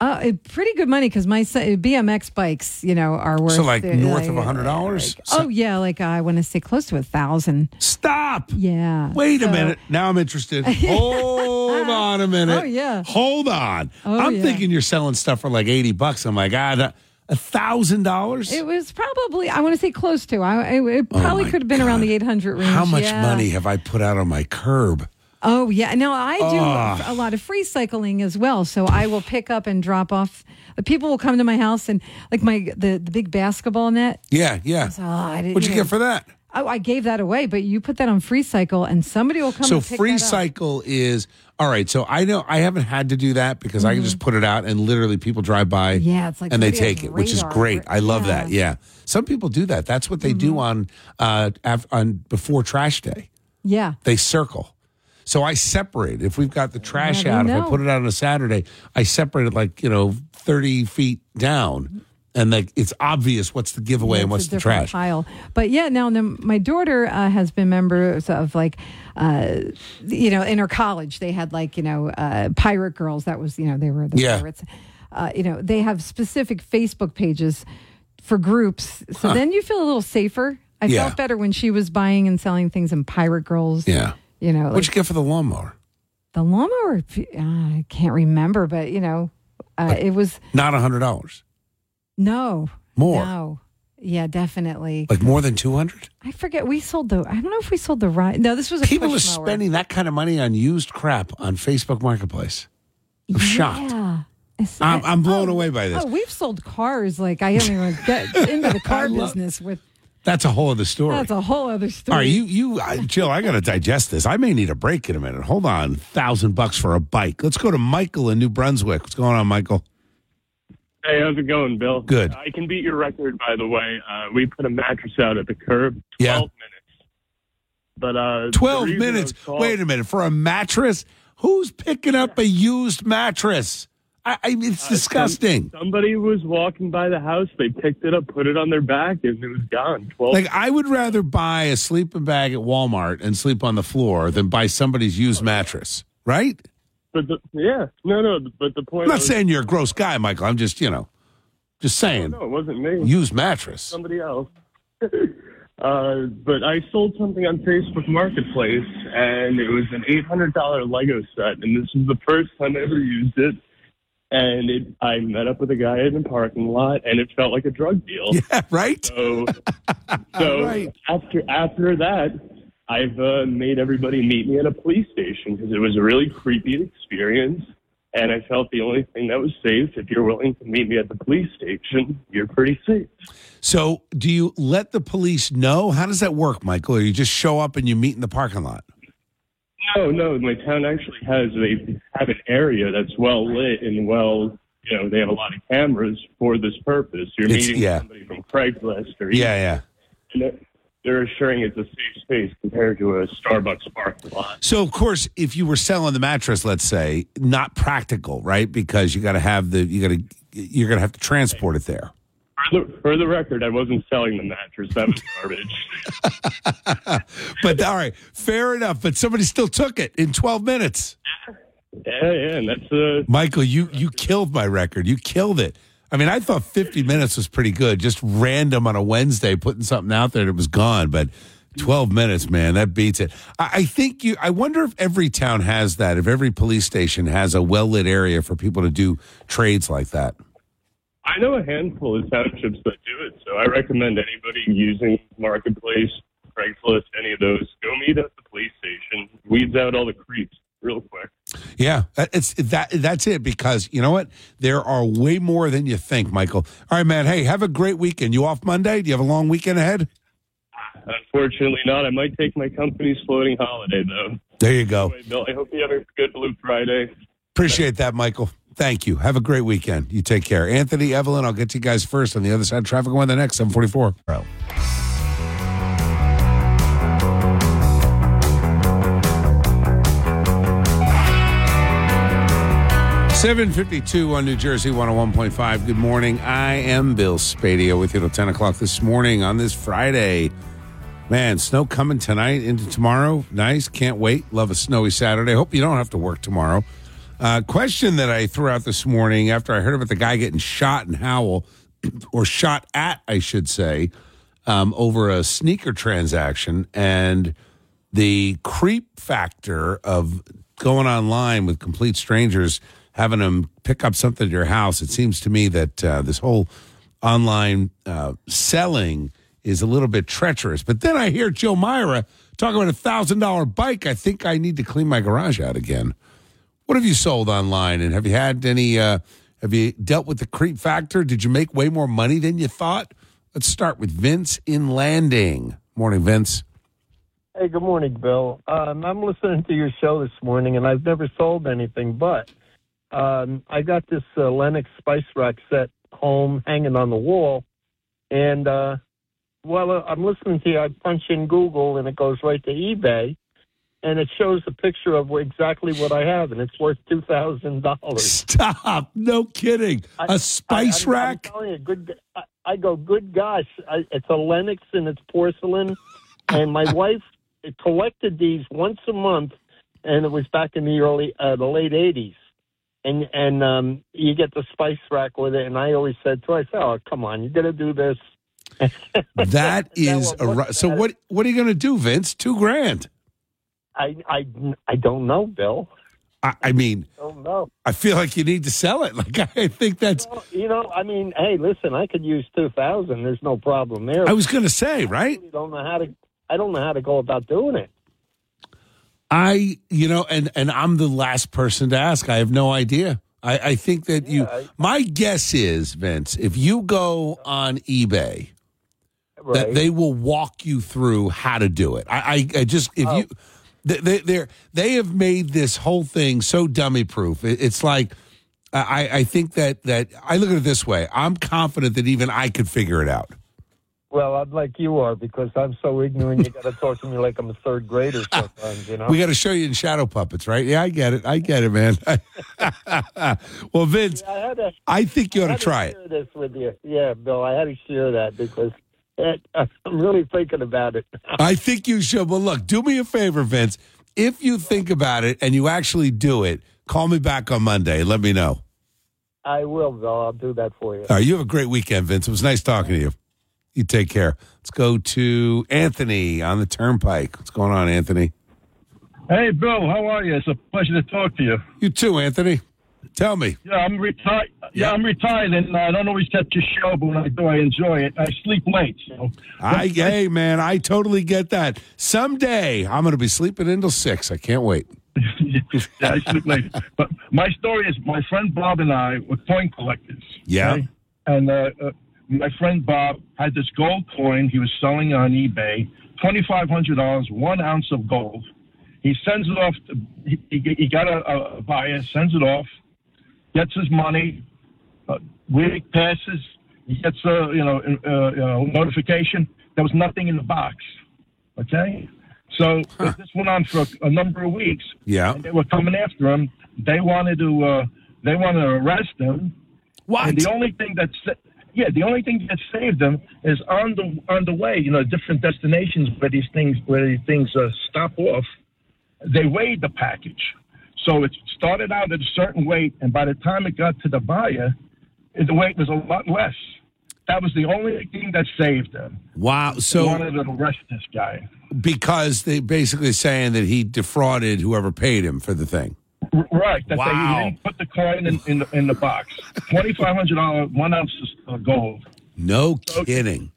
Uh, pretty good money because my BMX bikes, you know, are worth So, like, uh, north of a $100? like- oh yeah, like I want to say close to a thousand. Stop. Yeah. Wait a minute. Now I'm interested. Hold on a minute. Oh, yeah. Hold on. Oh, I'm yeah. thinking you're selling stuff for like 80 bucks. I'm like, ah, a thousand dollars? It was probably I want to say close to. I it, it probably Oh, could have been around the eight hundred range. How much yeah. money have I put out on my curb? Oh yeah. Now I do Ah. a lot of free cycling as well. So I will pick up and drop off. The people will come to my house and like my the, the big basketball net. Yeah, yeah. Oh, What'd you get for that? Oh, I gave that away, but you put that on free cycle and somebody will come. So and pick free cycle is all right. So I know I haven't had to do that because I can just put it out and literally people drive by. Mm-hmm. Yeah, it's like and they take it, which is great. I love Yeah. Mm-hmm. that. Yeah, some people do that. That's what they do on uh on before trash day. Yeah. They circle. So I separate. If we've got the trash out, if I put it out on a Saturday, I separate it like you know thirty feet down, and like it's obvious what's the giveaway Yeah, and what's the trash. pile. But yeah, now my daughter uh, has been members of like, uh, you know, in her college they had like you know uh, pirate girls. That was you know they were the Yeah. pirates. Uh, you know they have specific Facebook pages for groups, so then you feel a little safer. I Yeah. felt better when she was buying and selling things in pirate girls. Yeah. You know, What'd like you get for the lawnmower? the lawnmower. Uh, I can't remember, but you know, uh, it was Not a hundred dollars. no More. No, Yeah, definitely. Like more than 200? I forget. We sold the. I don't know if we sold the right. No, this was a people are spending that kind of money on used crap on Facebook Marketplace. I'm shocked. Yeah. It's- I'm, I'm blown oh, away by this. Oh, we've sold cars. Like I haven't even get into the car business with. That's a whole other story. That's a whole other story. All right, you, you, I, Jill, I got to digest this. I may need a break in a minute. Hold on, thousand bucks for a bike. Let's go to Michael in New Brunswick. What's going on, Michael? Hey, how's it going, Bill? Good. I can beat your record, by the way. Uh, we put a mattress out at the curb, 12 Yeah. minutes. But uh, Twelve minutes. called- Wait a minute for a mattress. Who's picking up a used mattress? I, I it's Uh, disgusting. some- somebody was walking by the house. They picked it up, put it on their back, and it was gone. 12 Like I would rather buy a sleeping bag at Walmart and sleep on the floor than buy somebody's used mattress. Right? But the, yeah, no, no. But the point I'm not was, saying you're a gross guy, Michael. I'm just, you know, just saying. no, it wasn't me. Used mattress. somebody else. uh, but I sold something on Facebook Marketplace, and it was an eight hundred dollar Lego set, and this was the first time I ever used it. And it, I met up with a guy in the parking lot, and it felt like a drug deal. Yeah, right. So, so Right. after after that, I've uh, made everybody meet me at a police station because it was a really creepy experience. And I felt the only thing that was safe, if you're willing to meet me at the police station, you're pretty safe. So, do you let the police know? How does that work, Michael? Or you just show up and you meet in the parking lot? No, no. My town actually has they have an area that's well lit and well, you know, they have a lot of cameras for this purpose. You're It's- meeting yeah. somebody from Craigslist or Yeah, yeah. and they're- they're assuring it's a safe space compared to a Starbucks parking lot. So, of course, if you were selling the mattress, let's say, not practical, right? Because you got to have the you got to you're going to have to transport it there. For the, for the record, I wasn't selling the mattress. That was garbage. But all right, fair enough. But somebody still took it in 12 minutes. yeah, yeah, and that's uh, Michael, you you killed my record. You killed it. I mean, I thought 50 minutes was pretty good. Just random on a Wednesday, putting something out there and it was gone. But 12 minutes, man, that beats it. I, I think you. I wonder if every town has that. If every police station has a well lit area for people to do trades like that. I know a handful of townships that do it, so I recommend anybody using Marketplace, Craigslist, any of those, go meet at the police station. Weeds out all the creeps real quick. Yeah, uh, it's that. That's it. Because you know what, there are way more than you think, Michael. All right, man. Hey, have a great weekend. You off Monday? Do you have a long weekend ahead? Unfortunately, not. I might take my company's floating holiday though. There you go. Anyway, Bill, I hope you have a good Blue Friday. Appreciate that, Michael. Thank you. Have a great weekend. You take care. Anthony, Evelyn, I'll get to you guys first on the other side of traffic. One the next, 744. Bro. 752 on New Jersey 101.5. Good morning. I am Bill Spadea with you till 10 o'clock this morning on this Friday. Man, snow coming tonight into tomorrow. Nice. Can't wait. Love a snowy Saturday. Hope you don't have to work tomorrow. Uh, question that I threw out this morning after I heard about the guy getting shot in Howell, or shot at, I should say, um, over a sneaker transaction and the creep factor of going online with complete strangers, having them pick up something at your house. It seems to me that uh, this whole online uh, selling is a little bit treacherous. But then I hear Joe Myra talk about a thousand dollar bike. I think I need to clean my garage out again. What have you sold online, and have you had any? Uh, have you dealt with the creep factor? Did you make way more money than you thought? Let's start with Vince in Landing. Morning, Vince. Hey, good morning, Bill. Um, I'm listening to your show this morning, and I've never sold anything, but um, I got this uh, Lenox Spice Rack set home hanging on the wall, and uh, while I'm listening to you, I punch in Google, and it goes right to eBay, and it shows a picture of exactly what I have, and it's worth two thousand dollars. Stop! No kidding. A spice I, I'm, rack. I'm telling you, good. I, I go, good gosh, I, it's a Lenox and it's porcelain, and my wife collected these once a month, and it was back in the early, uh, the late '80s, and and um, you get the spice rack with it, and I always said to her, I said, oh, come on, you got to do this. That is Now, a so. What what are you going to do, Vince? Two grand. I I I don't know, Bill. I, I mean, Oh no. I feel like you need to sell it. Like I think that's. You know, I mean, hey, listen, I could use two thousand. There's no problem there. I was going to say, right? I don't know how to. I don't know how to go about doing it. I, you know, and and I'm the last person to ask. I have no idea. I, I think that you. My guess is, Vince, if you go on eBay, that they will walk you through how to do it. I, I, I just if you. Oh. They they they're, have made this whole thing so dummy proof. It's like I I think that that I look at it this way. I'm confident that even I could figure it out. Well, I'm like you are because I'm so ignorant. You got to talk to me like I'm a third grader sometimes. You know. We got to show you in shadow puppets, right? Yeah, I get it. I get it, man. well, Vince, I to. I think you ought I to had try it. share this with you. Yeah, Bill. I had to share that because it, I'm really thinking about it. I think you should. Well, look, do me a favor, Vince. If you think about it and you actually do it, call me back on Monday. Let me know. I will, Bill. I'll do that for you. All right, you have a great weekend, Vince. It was nice talking to you. You take care. Let's go to Anthony on the Turnpike. What's going on, Anthony? Hey, Bill, how are you? It's a pleasure to talk to you. You too, Anthony. Tell me. Yeah, I'm retired. Yeah, I'm retired, and I don't always catch your show, but when I do, I enjoy it. I sleep late, so I, hey, man, I totally get that. Someday I'm going to be sleeping until six. I can't wait. yeah, I sleep late. But my story is, my friend Bob and I were coin collectors. Yeah. okay? And uh, uh, my friend Bob had this gold coin he was selling on eBay, twenty five hundred dollars, one ounce of gold. He sends it off. To, he, he he got a, a buyer, sends it off, gets his money. Uh, week passes, he gets a you know uh, you know notification. There was nothing in the box. Okay, so this went on for a, a number of weeks. Yeah. And they were coming after him. They wanted to uh, they wanted to arrest him. What? And the only thing that sa- yeah, the only thing that saved them is on the on the way. You know, different destinations where these things where these things uh, stop off. They weighed the package, so it started out at a certain weight, and by the time it got to the buyer, the weight was a lot less. That was the only thing that saved them. Wow. They So wanted to arrest this guy. because they basically saying that he defrauded whoever paid him for the thing. Right. That Wow. they didn't put the coin in, in, the, in the box. Twenty five hundred dollar one ounce of gold. No kidding.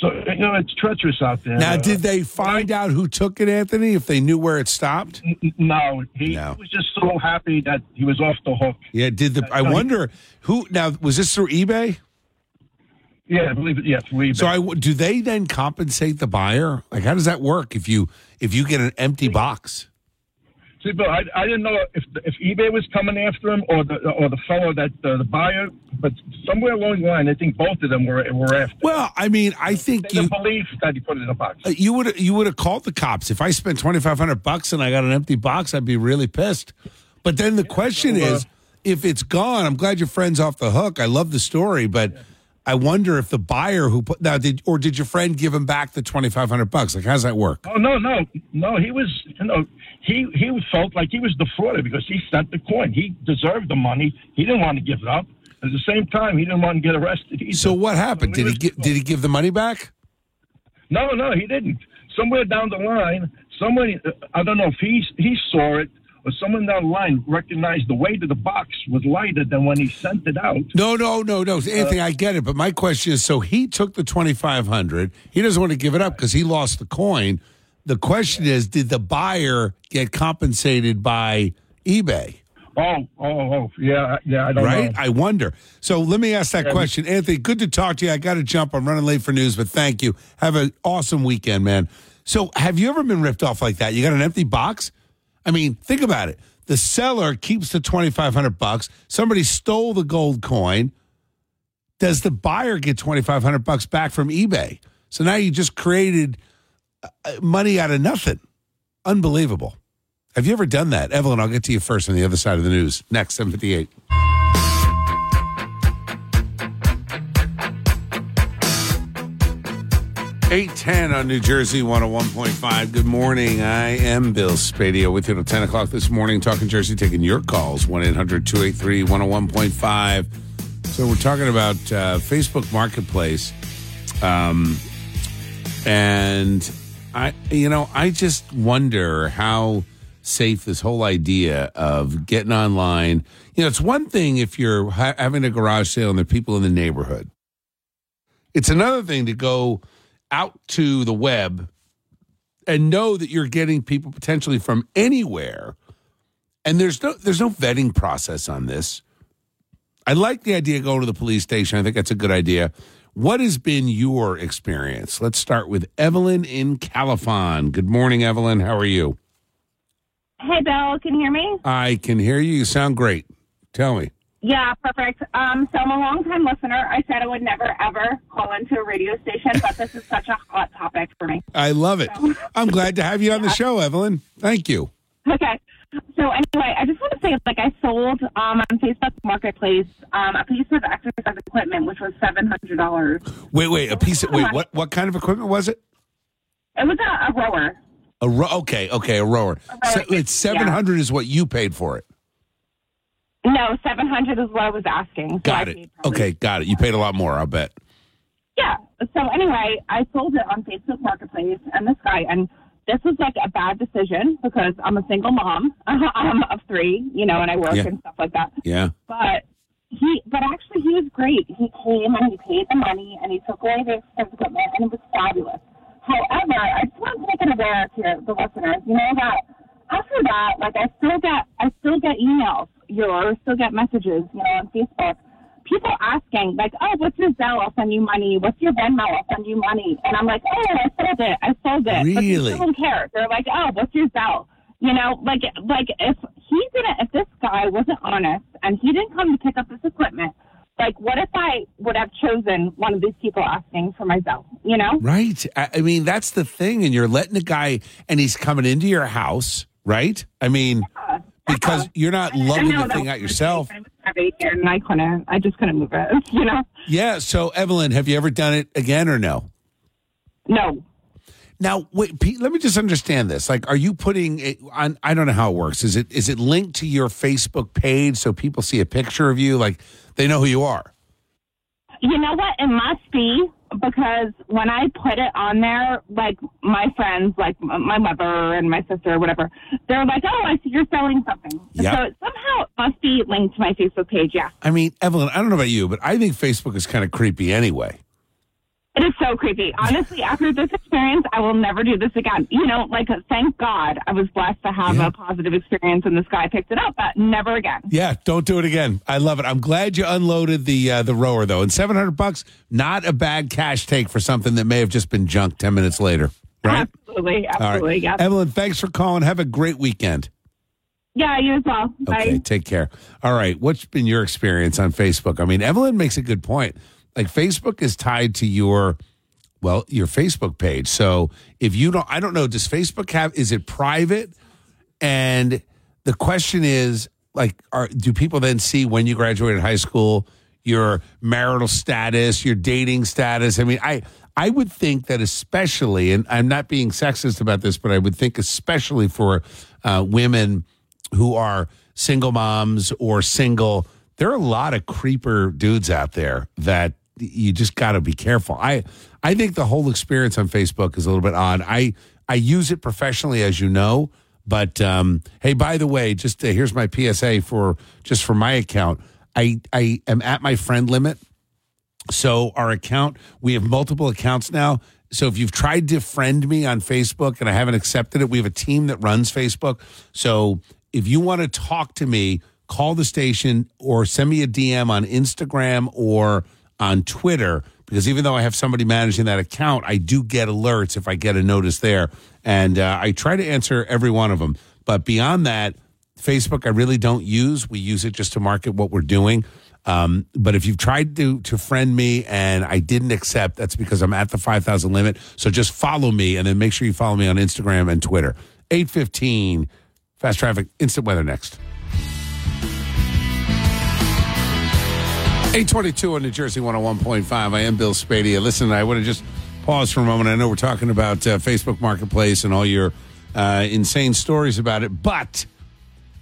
So you know it's treacherous out there. Now, Uh, did they find out who took it, Anthony? If they knew where it stopped? n- no, he, No. he was just so happy that he was off the hook. Yeah. Did the? I no, wonder who. Now, was this through eBay? Yeah, I believe it. Yes, we. So, I do they then compensate the buyer? Like, how does that work if you if you get an empty box? See, Bill, I, I didn't know if if eBay was coming after him or the or the fellow that uh, the buyer, but somewhere along the line, I think both of them were were after. Well, I mean, I think you believe that he put it in a box. uh, you would you would have called the cops if I spent twenty five hundred bucks and I got an empty box. I'd be really pissed. But then the question so, uh, is, if it's gone, I'm glad your friend's off the hook. I love the story, but. I wonder if the buyer who put now did or did your friend give him back the twenty five hundred bucks? Like, how's that work? Oh no, no, no. He was, you know, he he felt like he was defrauded because he sent the coin. He deserved the money. He didn't want to give it up. At the same time, he didn't want to get arrested. Either. So what happened? Did he get, did he give the money back? No, no, he didn't. Somewhere down the line, someone uh, I don't know if he he saw it or someone down the line recognized the weight of the box was lighter than when he sent it out. No, no, no, no, Anthony. I get it, but my question is: so he took the twenty five hundred. He doesn't want to give it up because he lost the coin. The question is: did the buyer get compensated by eBay? Oh, oh, oh, yeah, yeah. I don't right? know. I wonder. So let me ask that Yeah. question, Anthony. Good to talk to you. I got to jump. I'm running late for news, but thank you. Have an awesome weekend, man. So, have you ever been ripped off like that? You got an empty box. I mean, think about it. The seller keeps the twenty five hundred bucks. Somebody stole the gold coin. Does the buyer get twenty five hundred bucks back from eBay? So now you just created uh, money out of nothing. Unbelievable. Have you ever done that, Evelyn? I'll get to you first on the other side of the news. Next, seven fifty eight. Eight ten on New Jersey one hundred one point five. Good morning. I am Bill Spadea with you till ten o'clock this morning. Talking Jersey, taking your calls one 1-800-283-101.5. So we're talking about uh, Facebook Marketplace, um, and I, you know, I just wonder how safe this whole idea of getting online. You know, it's one thing if you're ha- having a garage sale and there are people in the neighborhood. It's another thing to go out to the web and know that you're getting people potentially from anywhere. And there's no there's no vetting process on this. I like the idea of going to the police station. I think that's a good idea. What has been your experience? Let's start with Evelyn in Califon. Good morning, Evelyn. How are you? Hey, Bill, can you hear me? I can hear you. You sound great. Tell me. Yeah, perfect. Um, so I'm a long time listener. I said I would never ever call into a radio station, but this is such a hot topic for me. I love it. I'm glad to have you on the show, Evelyn. Thank you. Okay. So anyway, I just want to say, like, I sold um, on Facebook Marketplace um, a piece of exercise equipment, which was seven hundred dollars. Wait, wait. A piece of wait. What what kind of equipment was it? It was a, a rower. A ro- okay, okay, a rower. So it's seven hundred is what you paid for it. No, seven hundred is what I was asking. So Got I it. Okay, got it. You paid a lot more. I'll bet. Yeah. So anyway, I sold it on Facebook Marketplace, and this guy, and this was like a bad decision because I'm a single mom um, of three, you know, and I work Yeah. and stuff like that. Yeah. But he, but actually, he was great. He came and he paid the money, and he took away the expensive equipment, and it was fabulous. However, I just want to make it aware to the listeners, you know, that after that, like I still get, I still get emails, you or still get messages, you know, on Facebook. People asking, like, oh, what's your Zelle? I'll send you money. What's your Venmo? I'll send you money. And I'm like, oh, I sold it. I sold it. But they still don't care. They're like, oh, what's your Zelle? You know, like, like if he didn't, if this guy wasn't honest and he didn't come to pick up this equipment, like, what if I would have chosen one of these people asking for my Zelle? You know? Right. I, I mean, that's the thing. And you're letting a guy, and he's coming into your house, right? I mean, because you're not know the thing out yourself. And I couldn't. I just couldn't move it. You know? Yeah. So, Evelyn, have you ever done it again or no? No. Now, wait, Pete, let me just understand this. Like, are you putting it on? I don't know how it works. Is it is it linked to your Facebook page so people see a picture of you, like they know who you are? You know what? It must be because when I put it on there, like my friends, like my mother and my sister or whatever, they're like, "Oh, I see you're selling something." Yep. So it somehow it must be linked to my Facebook page. Yeah, I mean, Evelyn, I don't know about you, but I think Facebook is kind of creepy anyway. It is so creepy. Honestly, after this experience, I will never do this again. You know, like thank God I was blessed to have a positive experience and this guy picked it up, but never again. Yeah, don't do it again. I love it. I'm glad you unloaded the uh, the rower though, and 700 bucks, not a bad cash take for something that may have just been junk 10 minutes later, right? Absolutely, right. absolutely. Yeah. Evelyn, thanks for calling. Have a great weekend. Yeah, you as well. Bye. Okay, take care. All right, what's been your experience on Facebook? I mean, Evelyn makes a good point. Like Facebook is tied to your well, your Facebook page. So if you don't I don't know, does Facebook have is it private? And the question is like are do people then see when you graduated high school, your marital status, your dating status? I mean, I I would think that especially, and I'm not being sexist about this, but I would think especially for uh, women who are single moms or single, there are a lot of creeper dudes out there that you just got to be careful. I I think the whole experience on Facebook is a little bit odd. I I use it professionally, as you know, but um, hey, by the way, just uh, here's my PSA for just for my account. I I am at my friend limit. So our account, we have multiple accounts now. So if you've tried to friend me on Facebook and I haven't accepted it, we have a team that runs Facebook. So if you want to talk to me, call the station or send me a DM on Instagram or on Twitter because even though I have somebody managing that account, I do get alerts if I get a notice there. And uh, I try to answer every one of them. But beyond that, Facebook, I really don't use. We use it just to market what we're doing. Um, but if you've tried to to friend me and I didn't accept, that's because I'm at the five thousand limit. So just follow me and then make sure you follow me on Instagram and Twitter. Eight fifteen, fast traffic, instant weather next. Eight twenty two on New Jersey one hundred one point five. I am Bill Spadea. Listen, I want to just pause for a moment. I know we're talking about uh, Facebook Marketplace and all your uh, insane stories about it, but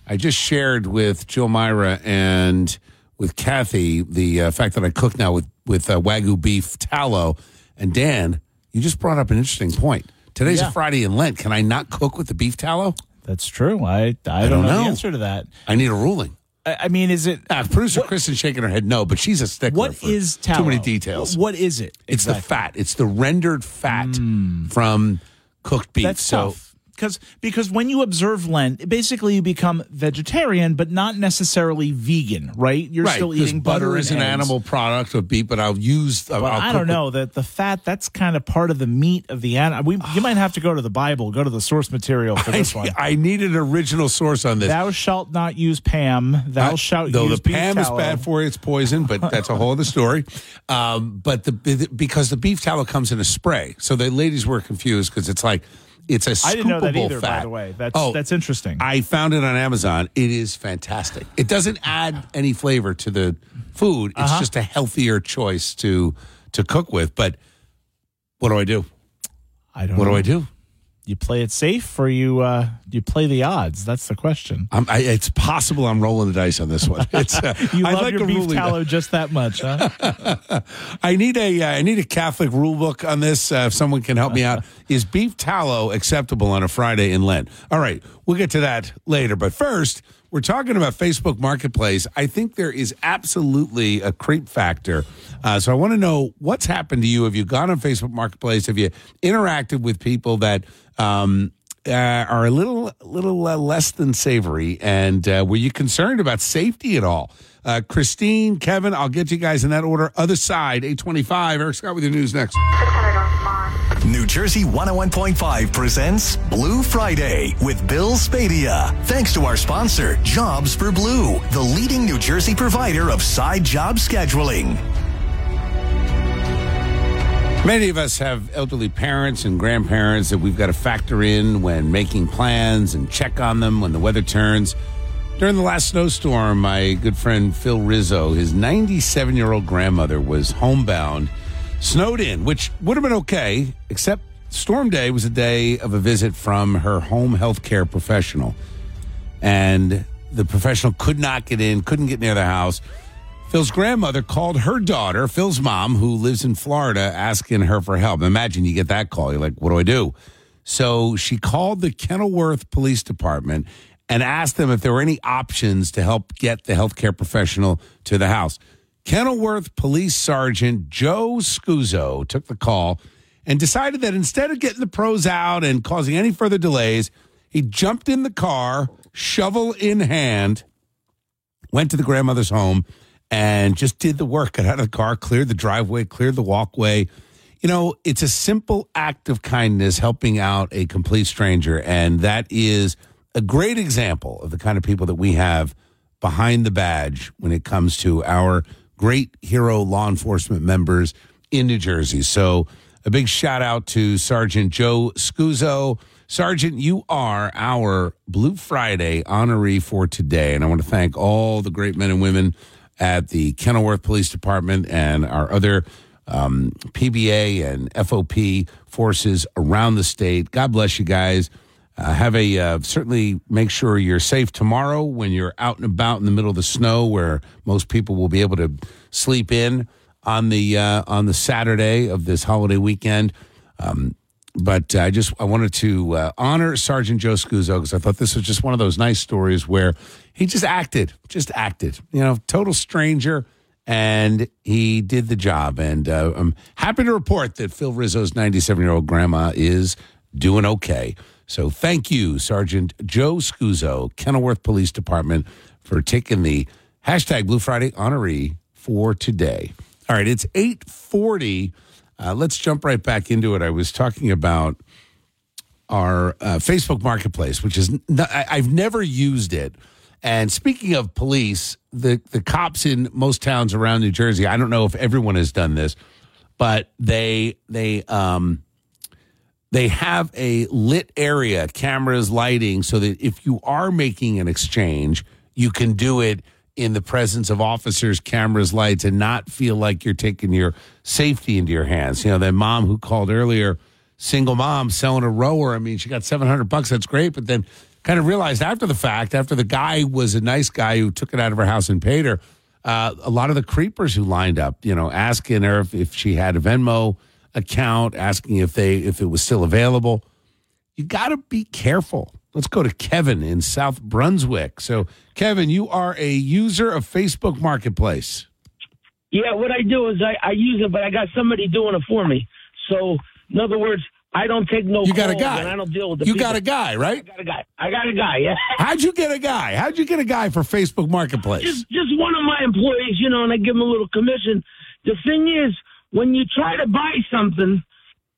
I just shared with Jill Myra and with Kathy the uh, fact that I cook now with with uh, wagyu beef tallow. And Dan, you just brought up an interesting point. Today's Yeah. a Friday in Lent. Can I not cook with the beef tallow? That's true. I I, don't, don't know, know. the answer to that. I need a ruling. I, mean, is it producer Kristen's shaking her head no, but she's a stickler. what is tallow? Too many details. What is it? It's the fat. It's the rendered fat hmm. from cooked beef. That's so tough. Because because when you observe Lent, basically you become vegetarian, but not necessarily vegan, right? You're right, still eating butter, butter is an eggs. animal product of beef, but I'll use. I'll, Well, I'll I don't know that the fat that's kind of part of the meat of the animal. We you might have to go to the Bible, go to the source material for this one. I need an original source on this. Thou shalt not use Pam. Thou Uh, shalt though use the Pam is bad for you, it's poison, but that's a whole other story. Um, but the because the beef tallow comes in a spray, so the ladies were confused because it's like it's a scoopable I didn't know that either. fat. By the way, that's Oh, that's interesting. I found it on Amazon. It is fantastic. It doesn't add any flavor to the food. It's Uh-huh. just a healthier choice to to cook with. But what do I do? I don't. What know. do I do? You play it safe, or you uh, you play the odds? That's the question. I'm, I, it's possible I'm rolling the dice on this one. It's uh, You I love like your a beef tallow just that much, huh? I need a uh, I need a Catholic rule book on this. Uh, if someone can help me out, is beef tallow acceptable on a Friday in Lent? All right, we'll get to that later. But first, we're talking about Facebook Marketplace. I think there is absolutely a creep factor. Uh, so I want to know what's happened to you. Have you gone on Facebook Marketplace? Have you interacted with people that? Um, uh, are a little little uh, less than savory. And uh, were you concerned about safety at all? Uh, Christine, Kevin, I'll get you guys in that order. Other side, 825. Eric Scott with your news next. New Jersey 101.5 presents Blue Friday with Bill Spadea. Thanks to our sponsor, Jobs for Blue, the leading New Jersey provider of side job scheduling. Many of us have elderly parents and grandparents that we've got to factor in when making plans and check on them when the weather turns. During the last snowstorm, my good friend Phil Rizzo, his 97 year old grandmother, was homebound, snowed in, which would have been okay, except Storm Day was a day of a visit from her home health care professional. And the professional could not get in, couldn't get near the house. Phil's grandmother called her daughter, Phil's mom, who lives in Florida, asking her for help. Imagine you get that call. You're like, what do I do? So she called the Kenilworth Police Department and asked them if there were any options to help get the healthcare professional to the house. Kenilworth Police Sergeant Joe Scuso took the call and decided that instead of getting the pros out and causing any further delays, he jumped in the car, shovel in hand, went to the grandmother's home and just did the work. Got out of the car, cleared the driveway, cleared the walkway. You know, it's a simple act of kindness helping out a complete stranger. And that is a great example of the kind of people that we have behind the badge when it comes to our great hero law enforcement members in New Jersey. So a big shout out to Sergeant Joe Scuso. Sergeant, you are our Blue Friday honoree for today. And I want to thank all the great men and women at the Kenilworth Police Department and our other um, PBA and FOP forces around the state. God bless you guys. Uh, have a uh, certainly make sure you're safe tomorrow when you're out and about in the middle of the snow, where most people will be able to sleep in on the uh, on the Saturday of this holiday weekend. Um, but I just I wanted to uh, honor Sergeant Joe Scuso because I thought this was just one of those nice stories where he just acted, just acted. You know, total stranger, and he did the job. And uh, I'm happy to report that Phil Rizzo's 97 year old grandma is doing okay. So thank you, Sergeant Joe Scuso, Kenilworth Police Department, for taking the hashtag Blue Friday honoree for today. All right, it's 840. Uh, let's jump right back into it. I was talking about our uh, Facebook Marketplace, which is I've never used it. And speaking of police, the the cops in most towns around New Jersey, I don't know if everyone has done this, but they they um they have a lit area, cameras, lighting, so that if you are making an exchange, you can do it in the presence of officers, cameras, lights, and not feel like you're taking your safety into your hands. You know, that mom who called earlier, single mom selling a rower. I mean, she got 700 bucks. That's great. But then kind of realized after the fact, after the guy was a nice guy who took it out of her house and paid her, uh, a lot of the creepers who lined up, you know, asking her if, if she had a Venmo account, asking if they if it was still available. You got to be careful. Let's go to Kevin in South Brunswick. So, Kevin, you are a user of Facebook Marketplace. Yeah, what I do is I, I use it, but I got somebody doing it for me. So, in other words, I don't take no You got a guy. I don't deal with the You people. got a guy, right? I got a guy. I got a guy, yeah. How'd you get a guy? How'd you get a guy for Facebook Marketplace? just just one of my employees, you know, and I give him a little commission. The thing is, when you try to buy something,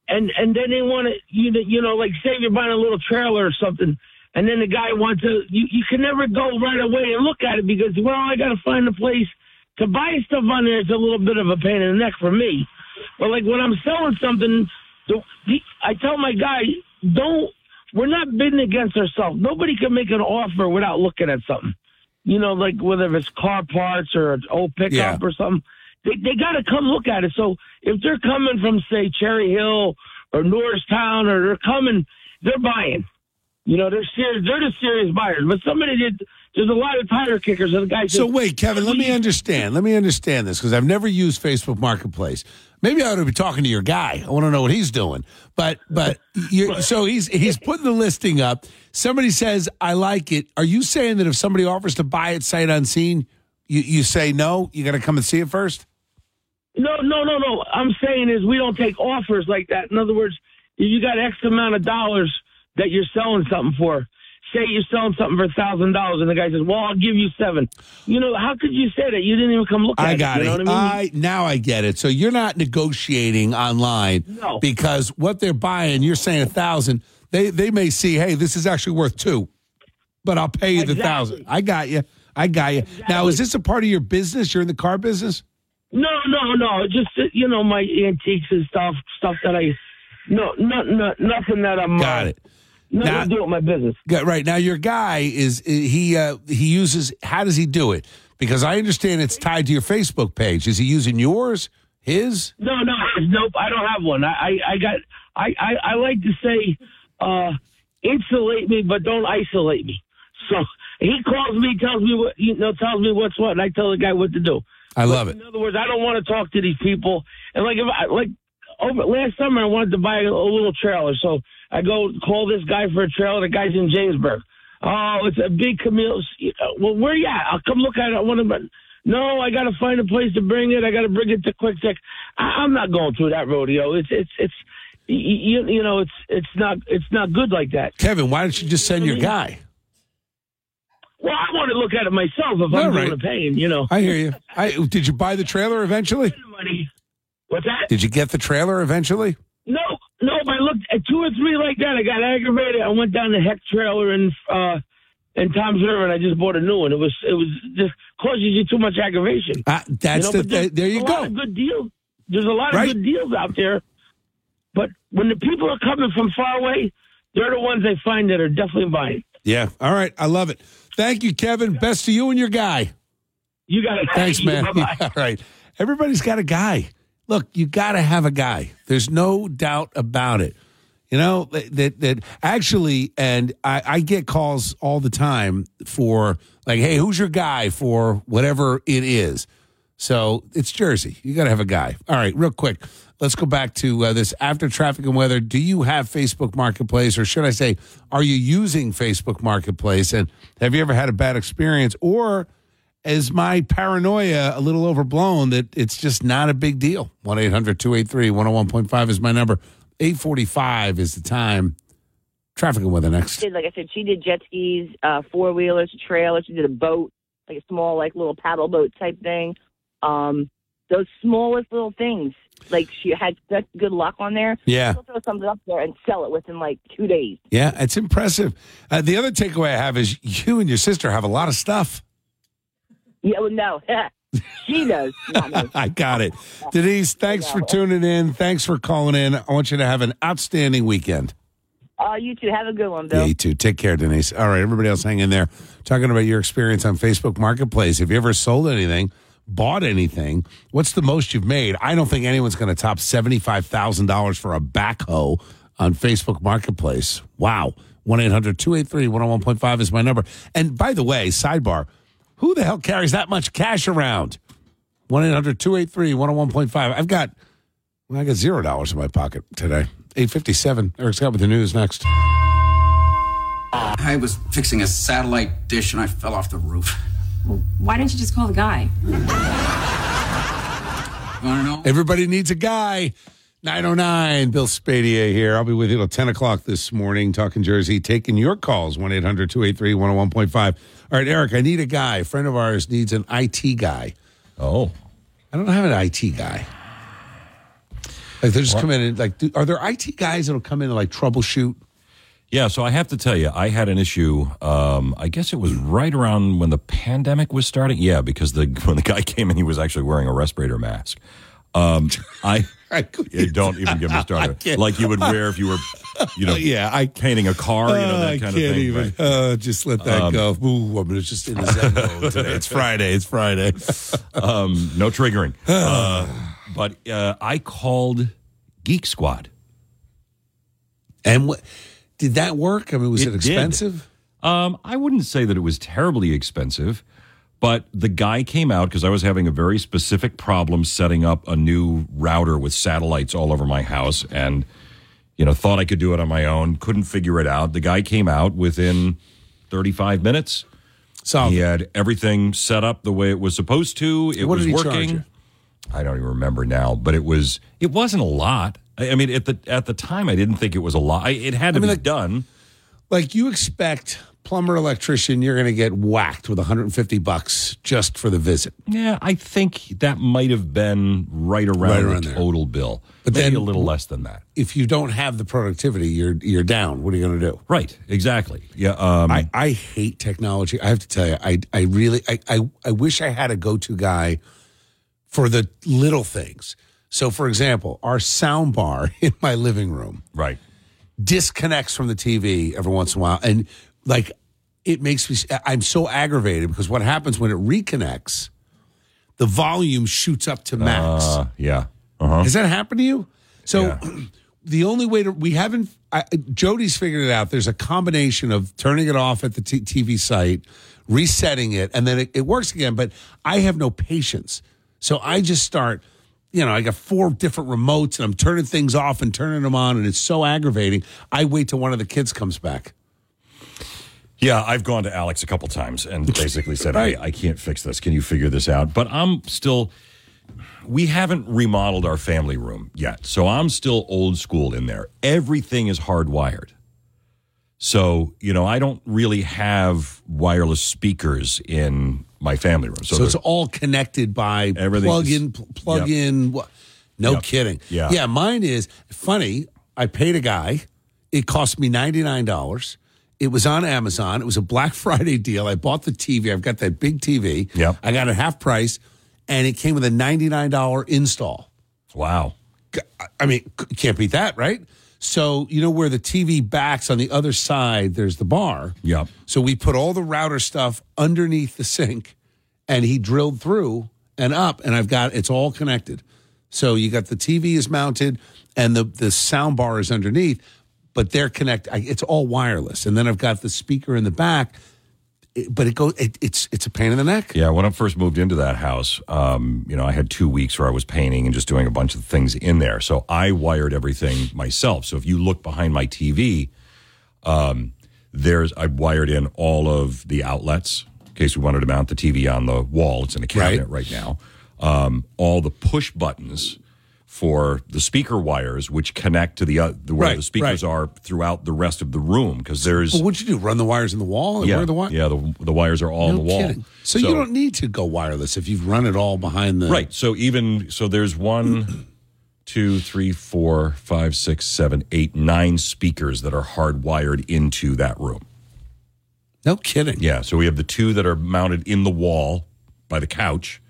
and and then they want to, you know, you know, like say you're buying a little trailer or something, and then the guy wants to, you you can never go right away and look at it because well, I got to find a place to buy stuff on there. It's a little bit of a pain in the neck for me. But like when I'm selling something, the, the, I tell my guy, don't. We're not bidding against ourselves. Nobody can make an offer without looking at something you know, like whether it's car parts or an old pickup Yeah. or something, they they got to come look at it. So if they're coming from say Cherry Hill or Norristown or they're coming, they're buying. You know, they're serious. They're the serious buyers. But somebody did. There's a lot of tire kickers. And the guy So wait, Kevin, let me understand. Let me understand this because I've never used Facebook Marketplace. Maybe I ought to be talking to your guy. I want to know what he's doing. But but so he's he's putting the listing up. Somebody says I like it. Are you saying that if somebody offers to buy it sight unseen, you you say no? You got to come and see it first. No, no, no, no. I'm saying is we don't take offers like that. In other words, if you got X amount of dollars that you're selling something for, say you're selling something for a thousand dollars, and the guy says, "Well, I'll give you seven. You know, how could you say that? You didn't even come look at I it. got you know it. what I mean? I now I get it. So you're not negotiating online No. because what they're buying, you're saying a thousand. They they may see, hey, this is actually worth two, but I'll pay you the thousand. I got you. I got you. Now, is this a part of your business? You're in the car business. No, no, no. Just uh, you know, my antiques and stuff, stuff that I, no, no, no nothing that I'm. Got uh, it. Nothing Now- to do with my business. Got, right now, your guy is he uh, he uses. How does he do it? Because I understand it's tied to your Facebook page. Is he using yours? His? No, no, nope. I don't have one. I, I, I got. I, I, I like to say, uh, insulate me, but don't isolate me. So he calls me, tells me what you know, tells me what's what, and I tell the guy what to do. I love it. In other words, I don't want to talk to these people. And like if I like over last summer, I wanted to buy a, a little trailer, so I go call this guy for a trailer. The guy's in Jamesburg. Oh, it's a big Camille. Well, where are you at? I'll come look at it. I want to. No, I got to find a place to bring it. I got to bring it to QuickChek. I, I'm not going through that rodeo. It's it's it's you, you know it's it's not it's not good like that. Kevin, why don't you just send your guy? Well, I want to look at it myself if All I'm right. to pay paying. You know. I hear you. I, did you buy the trailer eventually? Money. What's that? Did you get the trailer eventually? No, no. I looked at two or three like that, I got aggravated. I went down the Heck trailer and. uh, in Toms River, and I just bought a new one. It was it was just causes you too much aggravation. Uh, that's You know, the there's there you go. of good deals. There's a lot of Right. good deals out there, but when the people are coming from far away, they're the ones they find that are definitely buying. Yeah. All right. I love it. Thank you, Kevin. Best to you and your guy. You got it. Thanks, man. Bye-bye. All right. Everybody's got a guy. Look, you got to have a guy. There's no doubt about it. You know that that, that actually, and I, I get calls all the time for like, hey, who's your guy for whatever it is. So it's Jersey. You got to have a guy. All right, real quick. Let's go back to uh, this after traffic and weather. Do you have Facebook Marketplace, or should I say, are you using Facebook Marketplace? And have you ever had a bad experience, or is my paranoia a little overblown that it's just not a big deal? 1 800 283 101.5 is my number. 845 is the time. Traffic and weather next. like I said, she did jet skis, uh, four wheelers, trailers. She did a boat, like a small, like little paddle boat type thing. Um, those smallest little things. Like she had such good luck on there. Yeah. She'll throw something up there and sell it within like two days. Yeah, it's impressive. Uh, the other takeaway I have is you and your sister have a lot of stuff. Yeah, well, no, she me. I got it. Denise, thanks for tuning in. Thanks for calling in. I want you to have an outstanding weekend. Uh, you too. have a good one, Yeah, Bill. you too. Take care, Denise. All right, everybody else hang in there. Talking about your experience on Facebook Marketplace. Have you ever sold anything, bought anything? What's the most you've made? I don't think anyone's going to top $75,000 for a backhoe on Facebook Marketplace. Wow. 1 800 283 101.5 is my number. And by the way, sidebar, who the hell carries that much cash around? 1 800 283 101.5. I've got, I got zero dollars in my pocket today. 857. Eric Scott with the news next. I was fixing a satellite dish and I fell off the roof. Why don't you just call the guy? Want to know? Everybody needs a guy. 909, Bill Spadea here. I'll be with you till 10 o'clock this morning, talking Jersey, taking your calls, 1 800 283 101.5. All right, Eric, I need a guy. A friend of ours needs an IT guy. Oh. I don't have an IT guy. Like, they just What? come in and, like, do, are there IT guys that'll come in and, like, troubleshoot? Yeah, so I have to tell you, I had an issue. Um, I guess it was right around when the pandemic was starting. Yeah, because the when the guy came in, he was actually wearing a respirator mask. Um, I, Yeah, don't even get me I started. Like you would wear if you were, you know, Yeah, I- painting a car, you know, that I kind can't of thing. even. right? Uh, just let that Um, go. Ooh, I'm just in the Zen mode today. It's Friday. It's Friday. um, no triggering. Uh, but uh, I called Geek Squad. And what did that work? I mean, was it, did. expensive? Um, I wouldn't say that it was terribly expensive, but the guy came out because I was having a very specific problem setting up a new router with satellites all over my house, and you know thought I could do it on my own. Couldn't figure it out. The guy came out within 35 minutes. So he had everything set up the way it was supposed to. It What was did he charge working. you? I don't even remember now, but it was it wasn't a lot. I I mean, at the at the time, I didn't think it was a lot. It had to I mean, be like- done. Like you expect plumber electrician, you're going to get whacked with 150 bucks just for the visit. Yeah, I think that might have been right around, Right around the there. total bill, But maybe then- a little less than that. If you don't have the productivity, you're you're down. What are you going to do? Right, exactly. Yeah, um, I, I hate technology. I have to tell you, I I really I I, I wish I had a go to guy for the little things. So, for example, our sound bar in my living room, right, disconnects from the TV every once in a while, and like it makes me. I'm so aggravated because what happens when it reconnects, the volume shoots up to max. Uh, yeah. Uh-huh. Has that happened to you? So the only way to we haven't I, Jody's figured it out. There's a combination of turning it off at the t- TV site, resetting it, and then it, it works again. But I have no patience, so I just start. You know, I got four different remotes, and I'm turning things off and turning them on, and it's so aggravating. I wait till one of the kids comes back. Yeah, I've gone to Alex a couple times and basically said, Right. I, I can't fix this. Can you figure this out? But I'm still, we haven't remodeled our family room yet. So I'm still old school in there. Everything is hardwired. So, you know, I don't really have wireless speakers in my family room. So, So, it's all connected by plug in, pl- plug Yep. in. wha- No Yep. kidding. Yeah. yeah. Mine is funny. I paid a guy. It cost me ninety nine dollars. It was on Amazon. It was a Black Friday deal. I bought the TV. I've got that big TV. Yep. I got it half price, and it came with a ninety nine dollar install. wow. I mean, can't beat that, right? So you know where the TV backs on the other side. There's the bar. Yep. So we put all the router stuff underneath the sink, and he drilled through and up, and I've got it's all connected. So you got the TV is mounted, and the the sound bar is underneath, but they're connected. It's all wireless, and then I've got the speaker in the back. It- but it goes. It, it's it's a pain in the neck. Yeah, when I first moved into that house, um, you know, I had two weeks where I was painting and just doing a bunch of things in there. So I wired everything myself. So if you look behind my TV, um, there's I wired in all of the outlets in case we wanted to mount the TV on the wall. It's in a cabinet right, now. Um, all the push buttons for the speaker wires, which connect to the uh, the where Right, the speakers right. are throughout the rest of the room, because there's But what'd you do? Run the wires in the wall? yeah, Where the wi- yeah, the, the wires are all no on the wall. kidding. So, you don't need to go wireless if you've run it all behind the Right. So even so, there's one, two, three, four, five, six, seven, eight, nine speakers that are hardwired into that room. No kidding. Yeah. So we have the two that are mounted in the wall by the couch.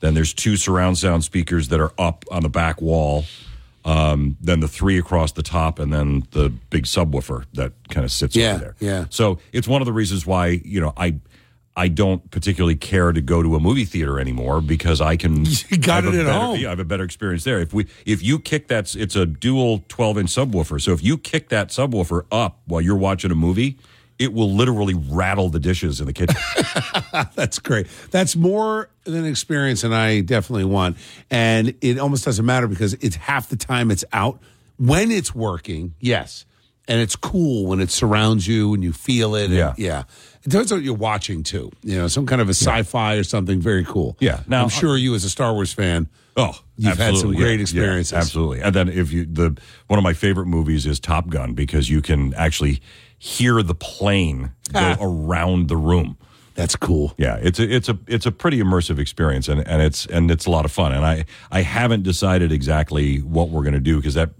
Then there's two surround sound speakers that are up on the back wall. Um, then the three across the top, and then the big subwoofer that kind of sits Yeah, over there. yeah. So it's one of the reasons why you know I I don't particularly care to go to a movie theater anymore because I can You got it at better- home. I have a better experience there. If we if you kick that, it's a dual 12 inch subwoofer. So if you kick that subwoofer up while you're watching a movie, it will literally rattle the dishes in the kitchen. That's great. That's more than experience and I definitely want. And it almost doesn't matter because it's half the time it's out. When it's working, yes. and it's cool when it surrounds you and you feel it. and- Yeah. yeah. It depends on what you're watching too. You know, some kind of a sci-fi or something very cool. Yeah. Now- I'm sure uh, you as a Star Wars fan. Oh, You've had some great Yeah, yeah, absolutely. And then if you the one of my favorite movies is Top Gun because you can actually hear the plane go ah. around the room. That's cool. Yeah, it's a it's a it's a pretty immersive experience and, and it's and it's a lot of fun. And I I haven't decided exactly what we're going to do because that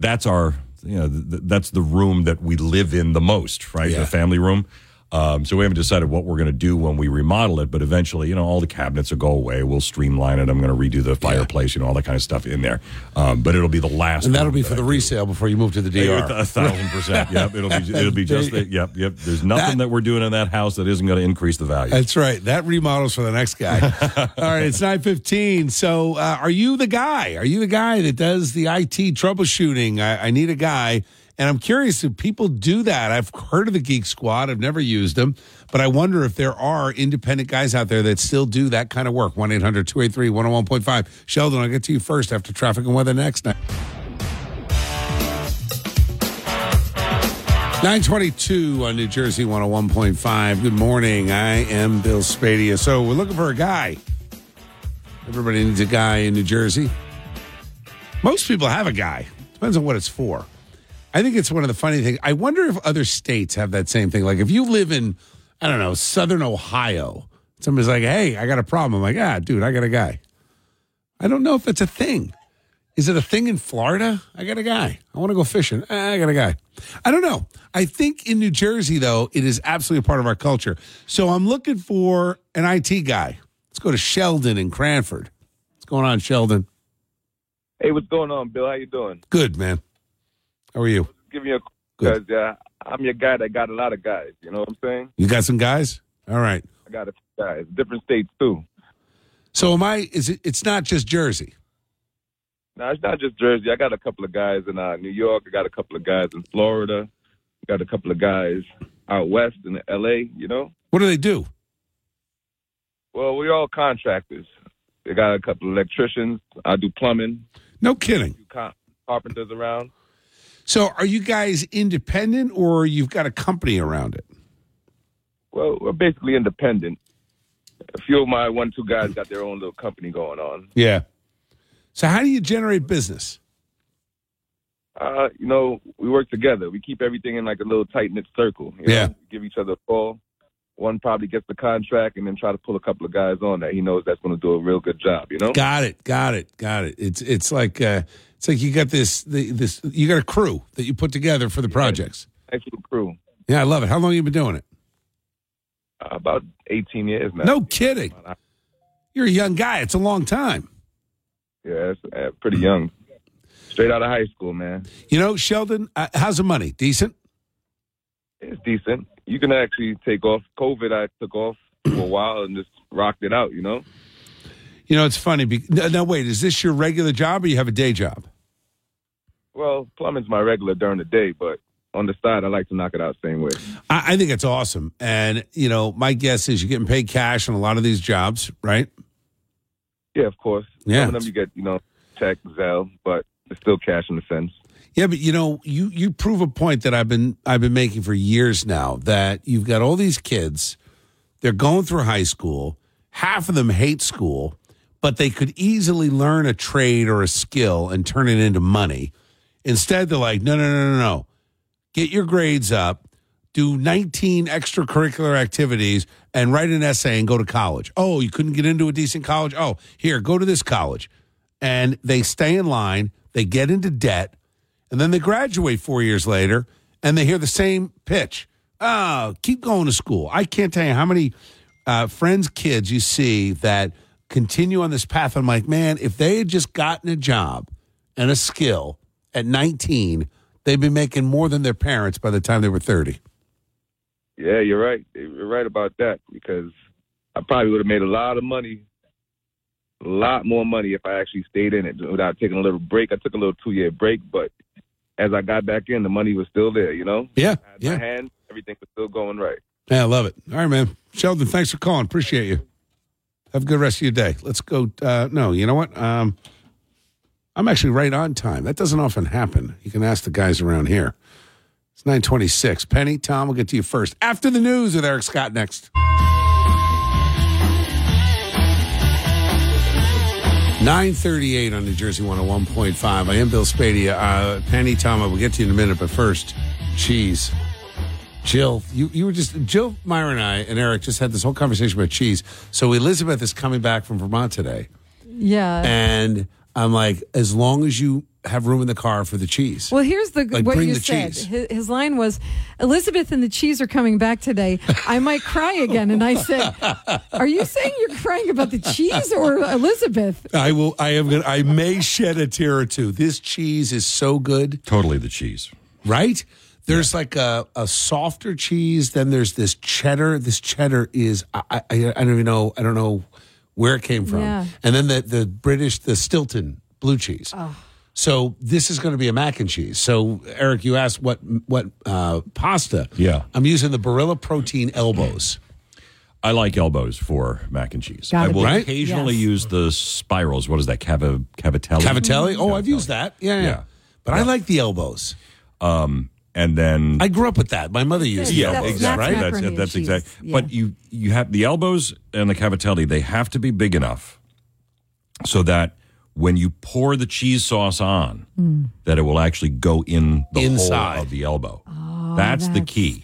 that's our you know th- that's the room that we live in the most, right? The family room. Um, so we haven't decided what we're going to do when we remodel it, but eventually, you know, all the cabinets will go away. We'll streamline it. I'm going to redo the fireplace, you know, all that kind of stuff in there. Um, but it'll be the last, And that'll be that for the do. resale before you move to the DR. A thousand percent. Yep. It'll be it'll be just the, yep yep. There's nothing that, we're doing in that house that isn't going to increase the value. That's right. That remodels for the next guy. All right, it's nine fifteen. So, uh, are you the guy? Are you the guy that does the IT troubleshooting? I, I need a guy, and I'm curious if people do that. I've heard of the Geek Squad. I've never used them, but I wonder if there are independent guys out there that still do that kind of work. One 283 101.5 Sheldon, I'll get to you first after traffic and weather next. 922 on New Jersey 101.5. Good morning. I am Bill Spadea. So we're looking for a guy. Everybody needs a guy in New Jersey. Most people have a guy. Depends on what it's for. I think it's one of the funny things. I wonder if other states have that same thing. Like if you live in, I don't know, Southern Ohio, somebody's like, hey, I got a problem. I'm like, ah, dude, I got a guy. I don't know if it's a thing. Is it a thing in Florida? I got a guy. I want to go fishing. Eh, I got a guy. I don't know. I think in New Jersey, though, it is absolutely a part of our culture. So I'm looking for an IT guy. Let's go to Sheldon in Cranford. What's going on, Sheldon? Hey, what's going on, Bill? How you doing? Good, man. How are you? Give me a because uh, I'm your guy that got a lot of guys. You know what I'm saying? You got some guys? All right. I got a few guys, different states too. So am I? Is it? It's not just Jersey. No, it's not just Jersey. I got a couple of guys in uh, New York. I got a couple of guys in Florida. I got a couple of guys out west in L.A. You know. What do they do? Well, we're all contractors. They got a couple of electricians. I do plumbing. No kidding. Carpenters around. So are you guys independent, or you've got a company around it? Well, we're basically independent. A few of my one two guys got their own little company going on. Yeah. So how do you generate business? Uh, you know, we work together. We keep everything in like a little tight knit circle. You Yeah. Know? Give each other a call. One probably gets the contract and then try to pull a couple of guys on that he knows that's going to do a real good job. You know. Got it. Got it. Got it. It's it's like uh, it's like you got this the, this you got a crew that you put together for the projects. Little crew. Yeah, I love it. How long you been doing it? Uh, about 18 years now. No kidding. You're a young guy. It's a long time. Yeah, it's uh, pretty young. Straight out of high school, man. You know, Sheldon, uh, how's the money? Decent. It's decent. You can actually take off. COVID, I took off for a while and just rocked it out. You know. You know, it's funny. Be- no, no, wait. Is this your regular job or you have a day job? Well, plumbing's my regular during the day, but on the side, I like to knock it out same way. I, I think it's awesome. And you know, my guess is you're getting paid cash on a lot of these jobs, right? Yeah, of course. Yeah. Some of them you get, you know, check, Zelle, but it's still cash in a sense. Yeah, but you know, you you prove a point that I've been I've been making for years now that you've got all these kids, they're going through high school, half of them hate school, but they could easily learn a trade or a skill and turn it into money. Instead, they're like, no, no, no, no, no. Get your grades up, do 19 extracurricular activities, and write an essay and go to college. Oh, you couldn't get into a decent college? Oh, here, go to this college. And they stay in line, they get into debt, and then they graduate four years later and they hear the same pitch. Oh, keep going to school. I can't tell you how many uh, friends, kids you see that continue on this path. I'm like, man, if they had just gotten a job and a skill at 19, they'd be making more than their parents by the time they were 30. Yeah, you're right. You're right about that because I probably would have made a lot of money, a lot more money if I actually stayed in it without taking a little break. I took a little two year break, but as I got back in, the money was still there. You know, Yeah, my hand, everything was still going right. Yeah, I love it. All right, man. Sheldon, thanks for calling. Appreciate you. Have a good rest of your day. Let's go. Uh, no, you know what? Um, I'm actually right on time. That doesn't often happen. You can ask the guys around here. It's 926. Penny, Tom, we'll get to you first. After the news with Eric Scott next. 938 on New Jersey 101.5. I am Bill Spadea. Uh, Penny, Tom, I will get to you in a minute, but first, cheese. Jill, you, you were just, Jill, Myra, and I, and Eric just had this whole conversation about cheese. So Elizabeth is coming back from Vermont today. Yeah. And I'm like, as long as you have room in the car for the cheese. Well, here's the Like, what bring you the said. cheese. His, his line was, "Elizabeth and the cheese are coming back today. I might cry again." And I said, "Are you saying you're crying about the cheese or Elizabeth?" I will. I am. Gonna, I may shed a tear or two. This cheese is so good. Totally the cheese, right? There's like a, a softer cheese. Then there's this cheddar. This cheddar is. I, I, I don't even know. I don't know where it came from. Yeah. And then the the British the Stilton blue cheese. Oh. So this is going to be a mac and cheese. So Eric, you asked what what uh, pasta? Yeah. I'm using the Barilla Protein elbows. I like elbows for mac and cheese. Gotta I will be. Occasionally Yes. use the spirals. What is that? Cava, cavatelli. Cavatelli. Oh, I've used that. Yeah, yeah. But I like the elbows. Um, and then I grew up with that. My mother used the yeah, elbows, exactly. right? That's, that's exact. But you you have the elbows and the cavatelli. They have to be big enough so that when you pour the cheese sauce on, Mm. that it will actually go in the Inside. hole of the elbow. that's, the key.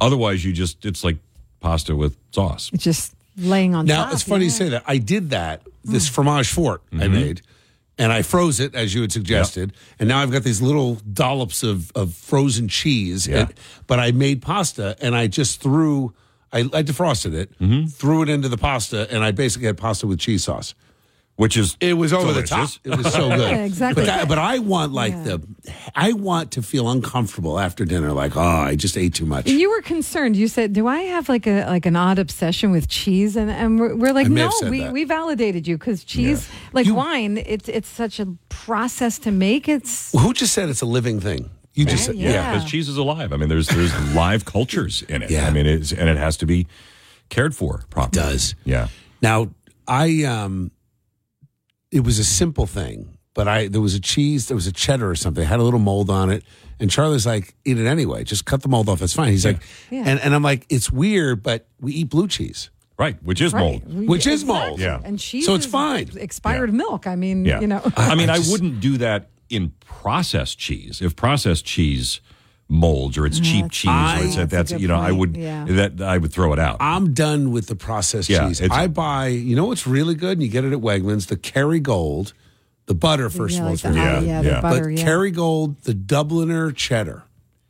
Otherwise, you just it's like pasta with sauce. It's just laying on Now top. it's funny yeah. you say that. I did that. This fromage fort I made, and I froze it as you had suggested. And now I've got these little dollops of, of frozen cheese. Yeah. And- but I made pasta, and I just threw. I, I defrosted it, mm-hmm. threw it into the pasta, and I basically had pasta with cheese sauce. Which is it was over delicious. the top. It was so good. Yeah, exactly. But, that- but I want like the, I want to feel uncomfortable after dinner. Like, oh, I just ate too much. You were concerned. You said, "Do I have like a like an odd obsession with cheese?" And and we're, we're like, "No, we, that. we validated you because cheese, like wine, it's it's such a process to make. It's Who just said it's a living thing? You just Right? said, Yeah. Yeah, because cheese is alive. I mean, there's there's live cultures in it. Yeah. I mean, it's and it has to be cared for properly. does. Yeah. Now, I um it was a simple thing, but I there was a cheese, there was a cheddar or something, it had a little mold on it. And Charlie's like, eat it anyway. Just cut the mold off. It's fine. He's like, Yeah. and, and I'm like, it's weird, but we eat blue cheese. Right, which is Right. mold. Which is mold. Yeah. and cheese. So it's is fine. Expired milk. I mean, Yeah. you know. I mean, I I, wouldn't do that in processed cheese. If processed cheese molds or it's cheap cheese I- or it's That's that's you know I would Yeah. that I would throw it out. I'm done with the processed Yeah, cheese. I buy, you know what's really good? And you get it at Wegmans, the Kerrygold, the butter, first Yeah, of all. like is the- very yeah, the yeah. butter. but yeah. Kerrygold, the Dubliner cheddar.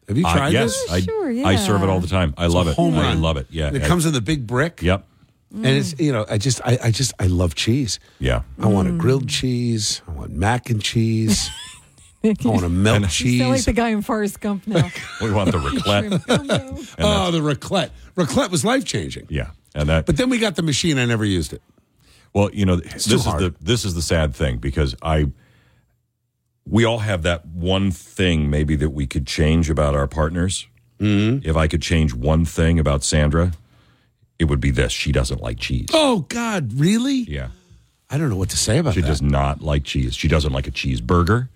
Have you Uh, tried yes, this? I, Sure, yeah. I serve it all the time. I love it. home I run. love it. Yeah, And it I- comes in the big brick. Yep. And it's you know, I just I, I just I love cheese. Yeah. I want a Mm. grilled cheese. I want mac and cheese. I want a melt You cheese. sound like the guy in Forrest Gump now. We want the raclette. oh, the raclette. Raclette was life changing. yeah, and that. But then we got the machine. I never used it. Well, you know, this is hard. the this is the sad thing because I we all have that one thing maybe that we could change about our partners. Mm-hmm. If I could change one thing about Sandra, it would be this: she doesn't like cheese. Oh God, really? Yeah, I don't know what to say about she that. does not like cheese. She doesn't like a cheeseburger.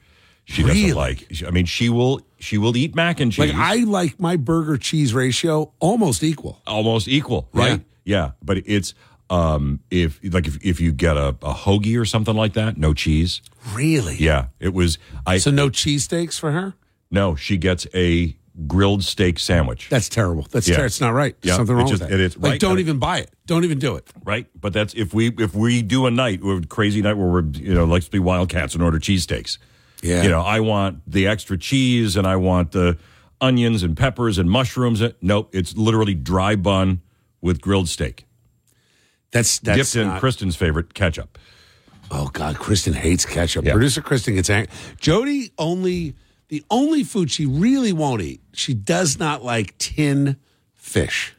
She Really? doesn't like. I mean, she will she will eat mac and cheese. like I like my burger cheese ratio almost equal. almost equal, right? Yeah, but it's um if like if if you get a, a hoagie or something like that, no cheese. Really? Yeah, it was. I So no cheesesteaks for her? no, she gets a grilled steak sandwich. That's terrible. That's Yeah. ter- it's not right. There's Yeah, something it wrong just- with that. it is, like right, don't even buy it. Don't even do it. right? But that's if we if we do a night, a crazy night where we're you know let's be wildcats and order cheesesteaks. Yeah. You know, I want the extra cheese and I want the onions and peppers and mushrooms. Nope, it's literally dry bun with grilled steak, That's that's dipped in not- Kristen's favorite ketchup. Oh God, Kristen hates ketchup. Yeah. Producer Kristen gets angry. Jody only the only food she really won't eat. She does not like tin fish.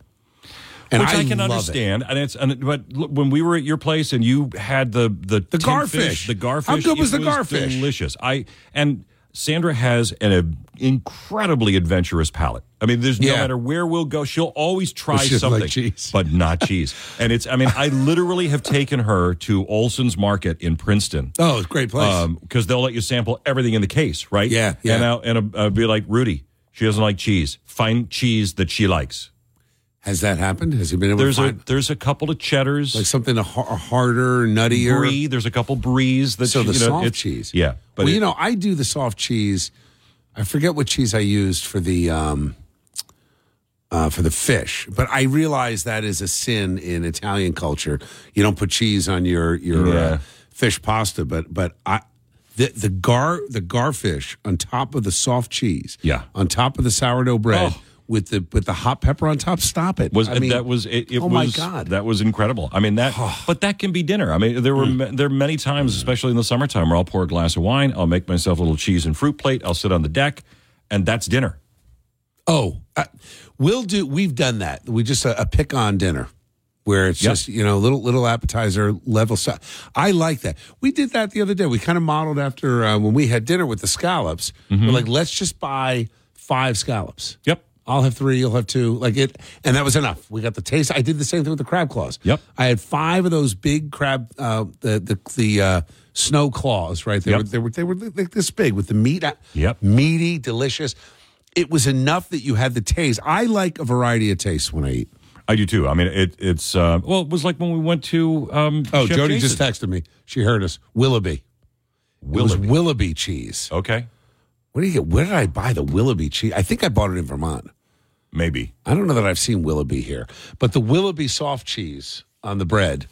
And Which I, can love it. understand, and it's and, but look, when we were at your place and you had the the The garfish. fish, the garfish, How good was the garfish? Delicious. I and Sandra has an uh, incredibly adventurous palate. I mean, there's no Yeah. matter where we'll go, she'll always try she something, like cheese. but not cheese. And it's, I mean, I literally have taken her to Olsson's Market in Princeton. Oh, it's a great place. Because they'll let you sample everything in the case, right? Yeah, yeah. And I'll, and I'll, I'll be like, Rudy, She doesn't like cheese. Find cheese that she likes. Has that happened? Has he been able There's to a find there's a couple of cheddars, like something a, har- a harder, nuttier? brie. There's a couple bries that so the you know, soft cheese. Yeah, but well, it- you know, I do the soft cheese. I forget what cheese I used for the um, uh, for the fish, but I realize that is a sin in Italian culture. You don't put cheese on your your Yeah. uh, fish pasta, but but I. The, the gar the garfish on top of the soft cheese, Yeah. on top of the sourdough bread Oh. With the with the hot pepper on top. Stop it! was I mean, that was it, it oh was my god! that was incredible. I mean that, but that can be dinner. I mean there were ma- there are many times, especially in the summertime, where I'll pour a glass of wine, I'll make myself a little cheese and fruit plate, I'll sit on the deck, and that's dinner. Oh, uh, we'll do. We've done that. We just a, a pick on dinner, where it's Yep. just you know little little appetizer level stuff. I like that. We did that the other day. We kind of modeled after uh, when we had dinner with the scallops. We're like, let's just buy five scallops. Yep. I'll have three. You'll have two. Like it, and that was enough. We got the taste. I did the same thing with the crab claws. Yep. I had five of those big crab, uh, the the the uh, snow claws. Right. They Yep. were they were they were like this big with the meat. uh, Yep. Meaty, delicious. It was enough that you had the taste. I like a variety of tastes when I eat. I do too. I mean it, it's uh, well, it was like when we went to um, Oh, Chef Jody Jason's. just texted me. She heard us. Willoughby. It was Willoughby. Willoughby cheese. Okay, Where do you get? Where did I buy the Willoughby cheese? I think I bought it in Vermont. Maybe. I don't know that I've seen Willoughby here, but the Willoughby soft cheese on the bread.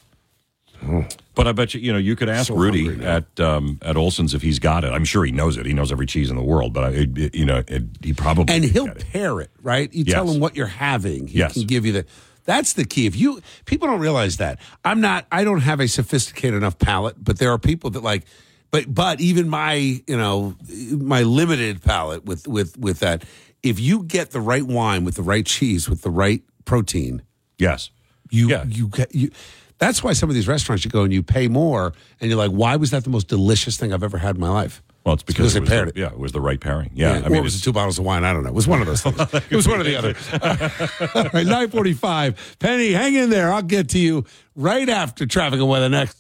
But I bet you, you know, you could ask So Rudy at um, at Olsson's if he's got it. I'm sure he knows it. He knows every cheese in the world, but I, it, it- you know, it, he probably and he'll pair it right. You tell him what you're having. He Yes. can give you the. That's the key. If you people don't realize that I'm not. I don't have a sophisticated enough palate, but there are people that like. But but even my you know my limited palate with with with that. If you get the right wine with the right cheese with the right protein, Yes, you Yeah. you get you. That's why some of these restaurants you go and you pay more, and you're like, why was that the most delicious thing I've ever had in my life? well, it's because, they it was paired the, it. Yeah, it was the right pairing. Yeah, Yeah, I mean, was it it's- two bottles of wine? I don't know. It was one of those things. it was one or the other. All right, nine forty-five. Penny, hang in there. I'll get to you right after traffic and weather next.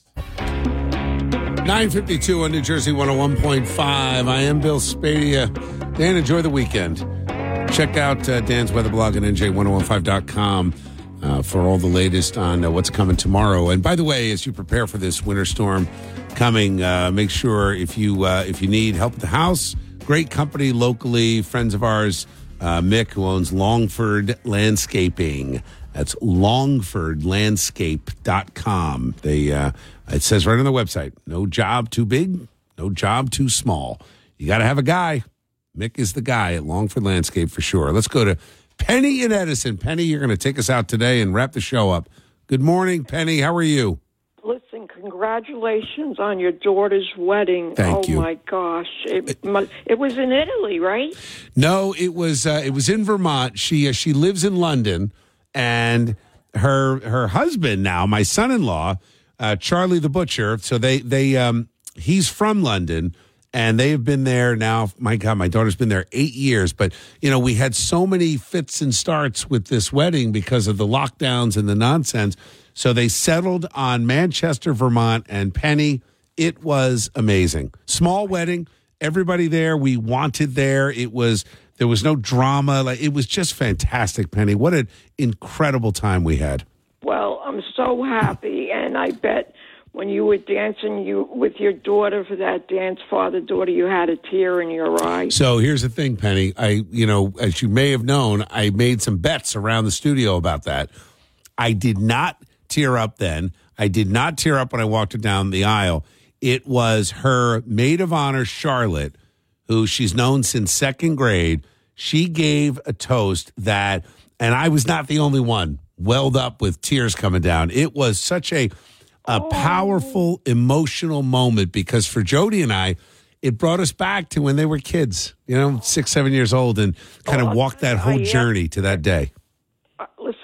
Nine fifty-two on New Jersey one hundred one point five. I am Bill Spadea. Dan, enjoy the weekend. Check out uh, Dan's weather blog at nj1015.com uh, for all the latest on uh, what's coming tomorrow. And by the way, as you prepare for this winter storm coming, uh, make sure if you uh, if you need help at the house, great company locally, friends of ours, uh, Mick, who owns Longford Landscaping. That's longfordlandscape.com. They uh, it says right on the website, no job too big, no job too small. You got to have a guy. Mick is the guy at Longford Landscape for sure. Let's go to Penny in Edison. Penny, you're going to take us out today and wrap the show up. Good morning, Penny. How are you? Listen, congratulations on your daughter's wedding. Thank oh you. my gosh, it, it was in Italy, right? No, it was uh, it was in Vermont. She uh, she lives in London, and her her husband now, my son-in-law, uh, Charlie the butcher. So they they um, he's from London, and they have been there now. My God, my daughter's been there eight years. But you know, we had so many fits and starts with this wedding because of the lockdowns and the nonsense. So they settled on Manchester, Vermont, and Penny. It was amazing. Small wedding everybody there we wanted there it was there was no drama like it was just fantastic penny what an incredible time we had Well, I'm so happy, and I bet when you were dancing you with your daughter for that dance, father daughter, you had a tear in your eye. so here's the thing penny. I you know as you may have known i made some bets around the studio about that. I did not tear up then. I did not tear up when i walked her down the aisle. It was her maid of honor charlotte who she's known since second grade. She gave a toast that and i was not the only one welled up with tears coming down. It was such a a powerful emotional moment because for jody and i it brought us back to when they were kids you know six seven years old and kind of walked that whole I, uh, journey to that day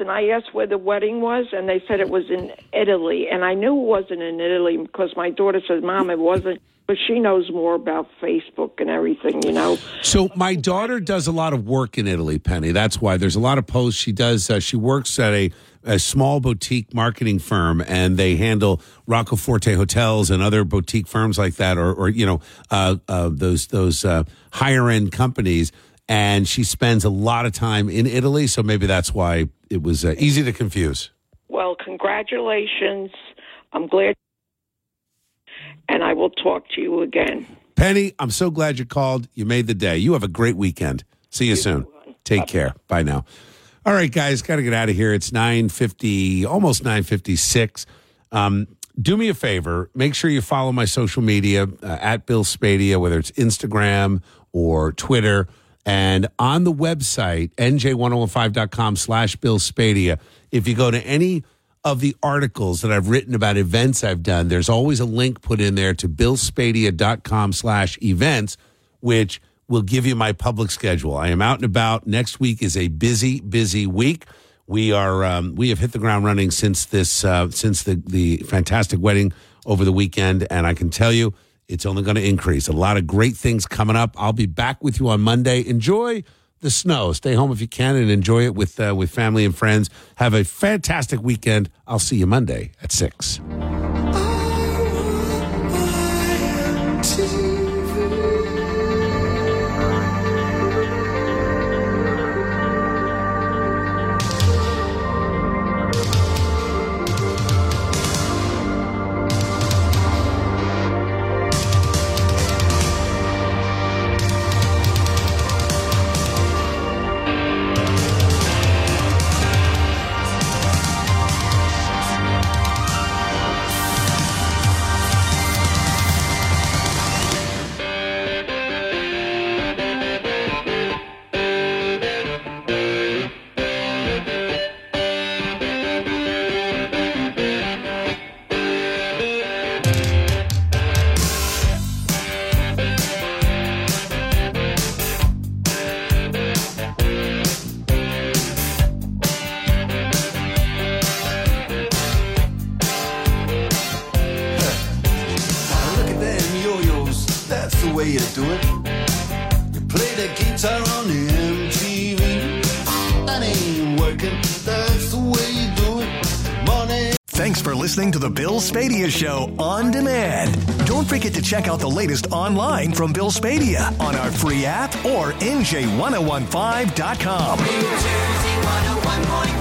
Listen, I asked where the wedding was, and they said it was in Italy, and I knew it wasn't in Italy because my daughter said, "Mom, it wasn't." But she knows more about Facebook and everything, you know. So my daughter does a lot of work in Italy, Penny. That's why there's a lot of posts she does. Uh, she works at a, a small boutique marketing firm, and they handle Rocco Forte hotels and other boutique firms like that, or, or you know, uh, uh, those those uh, higher end companies. And she spends a lot of time in Italy. So maybe that's why it was uh, easy to confuse. Well, congratulations. I'm glad. And I will talk to you again. Penny, I'm so glad you called. You made the day. You have a great weekend. See you soon. Take care. Bye now. All right, guys, got to get out of here. It's 950, almost 956. Um, do me a favor. Make sure you follow my social media uh, at Bill Spadea, whether it's Instagram or Twitter. And on the website, nj1015.com slash Bill Spadea, if you go to any of the articles that I've written about events I've done, there's always a link put in there to billspadea.com slash events, which will give you my public schedule. I am out and about. Next week is a busy, busy week. We are um, we have hit the ground running since this uh, since the the fantastic wedding over the weekend, and I can tell you it's only going to increase. A lot of great things coming up. I'll be back with you on Monday. Enjoy the snow. Stay home if you can and enjoy it with uh, with family and friends. Have a fantastic weekend. I'll see you Monday at 6. check out the latest online from Bill Spadea on our free app or NJ1015.com.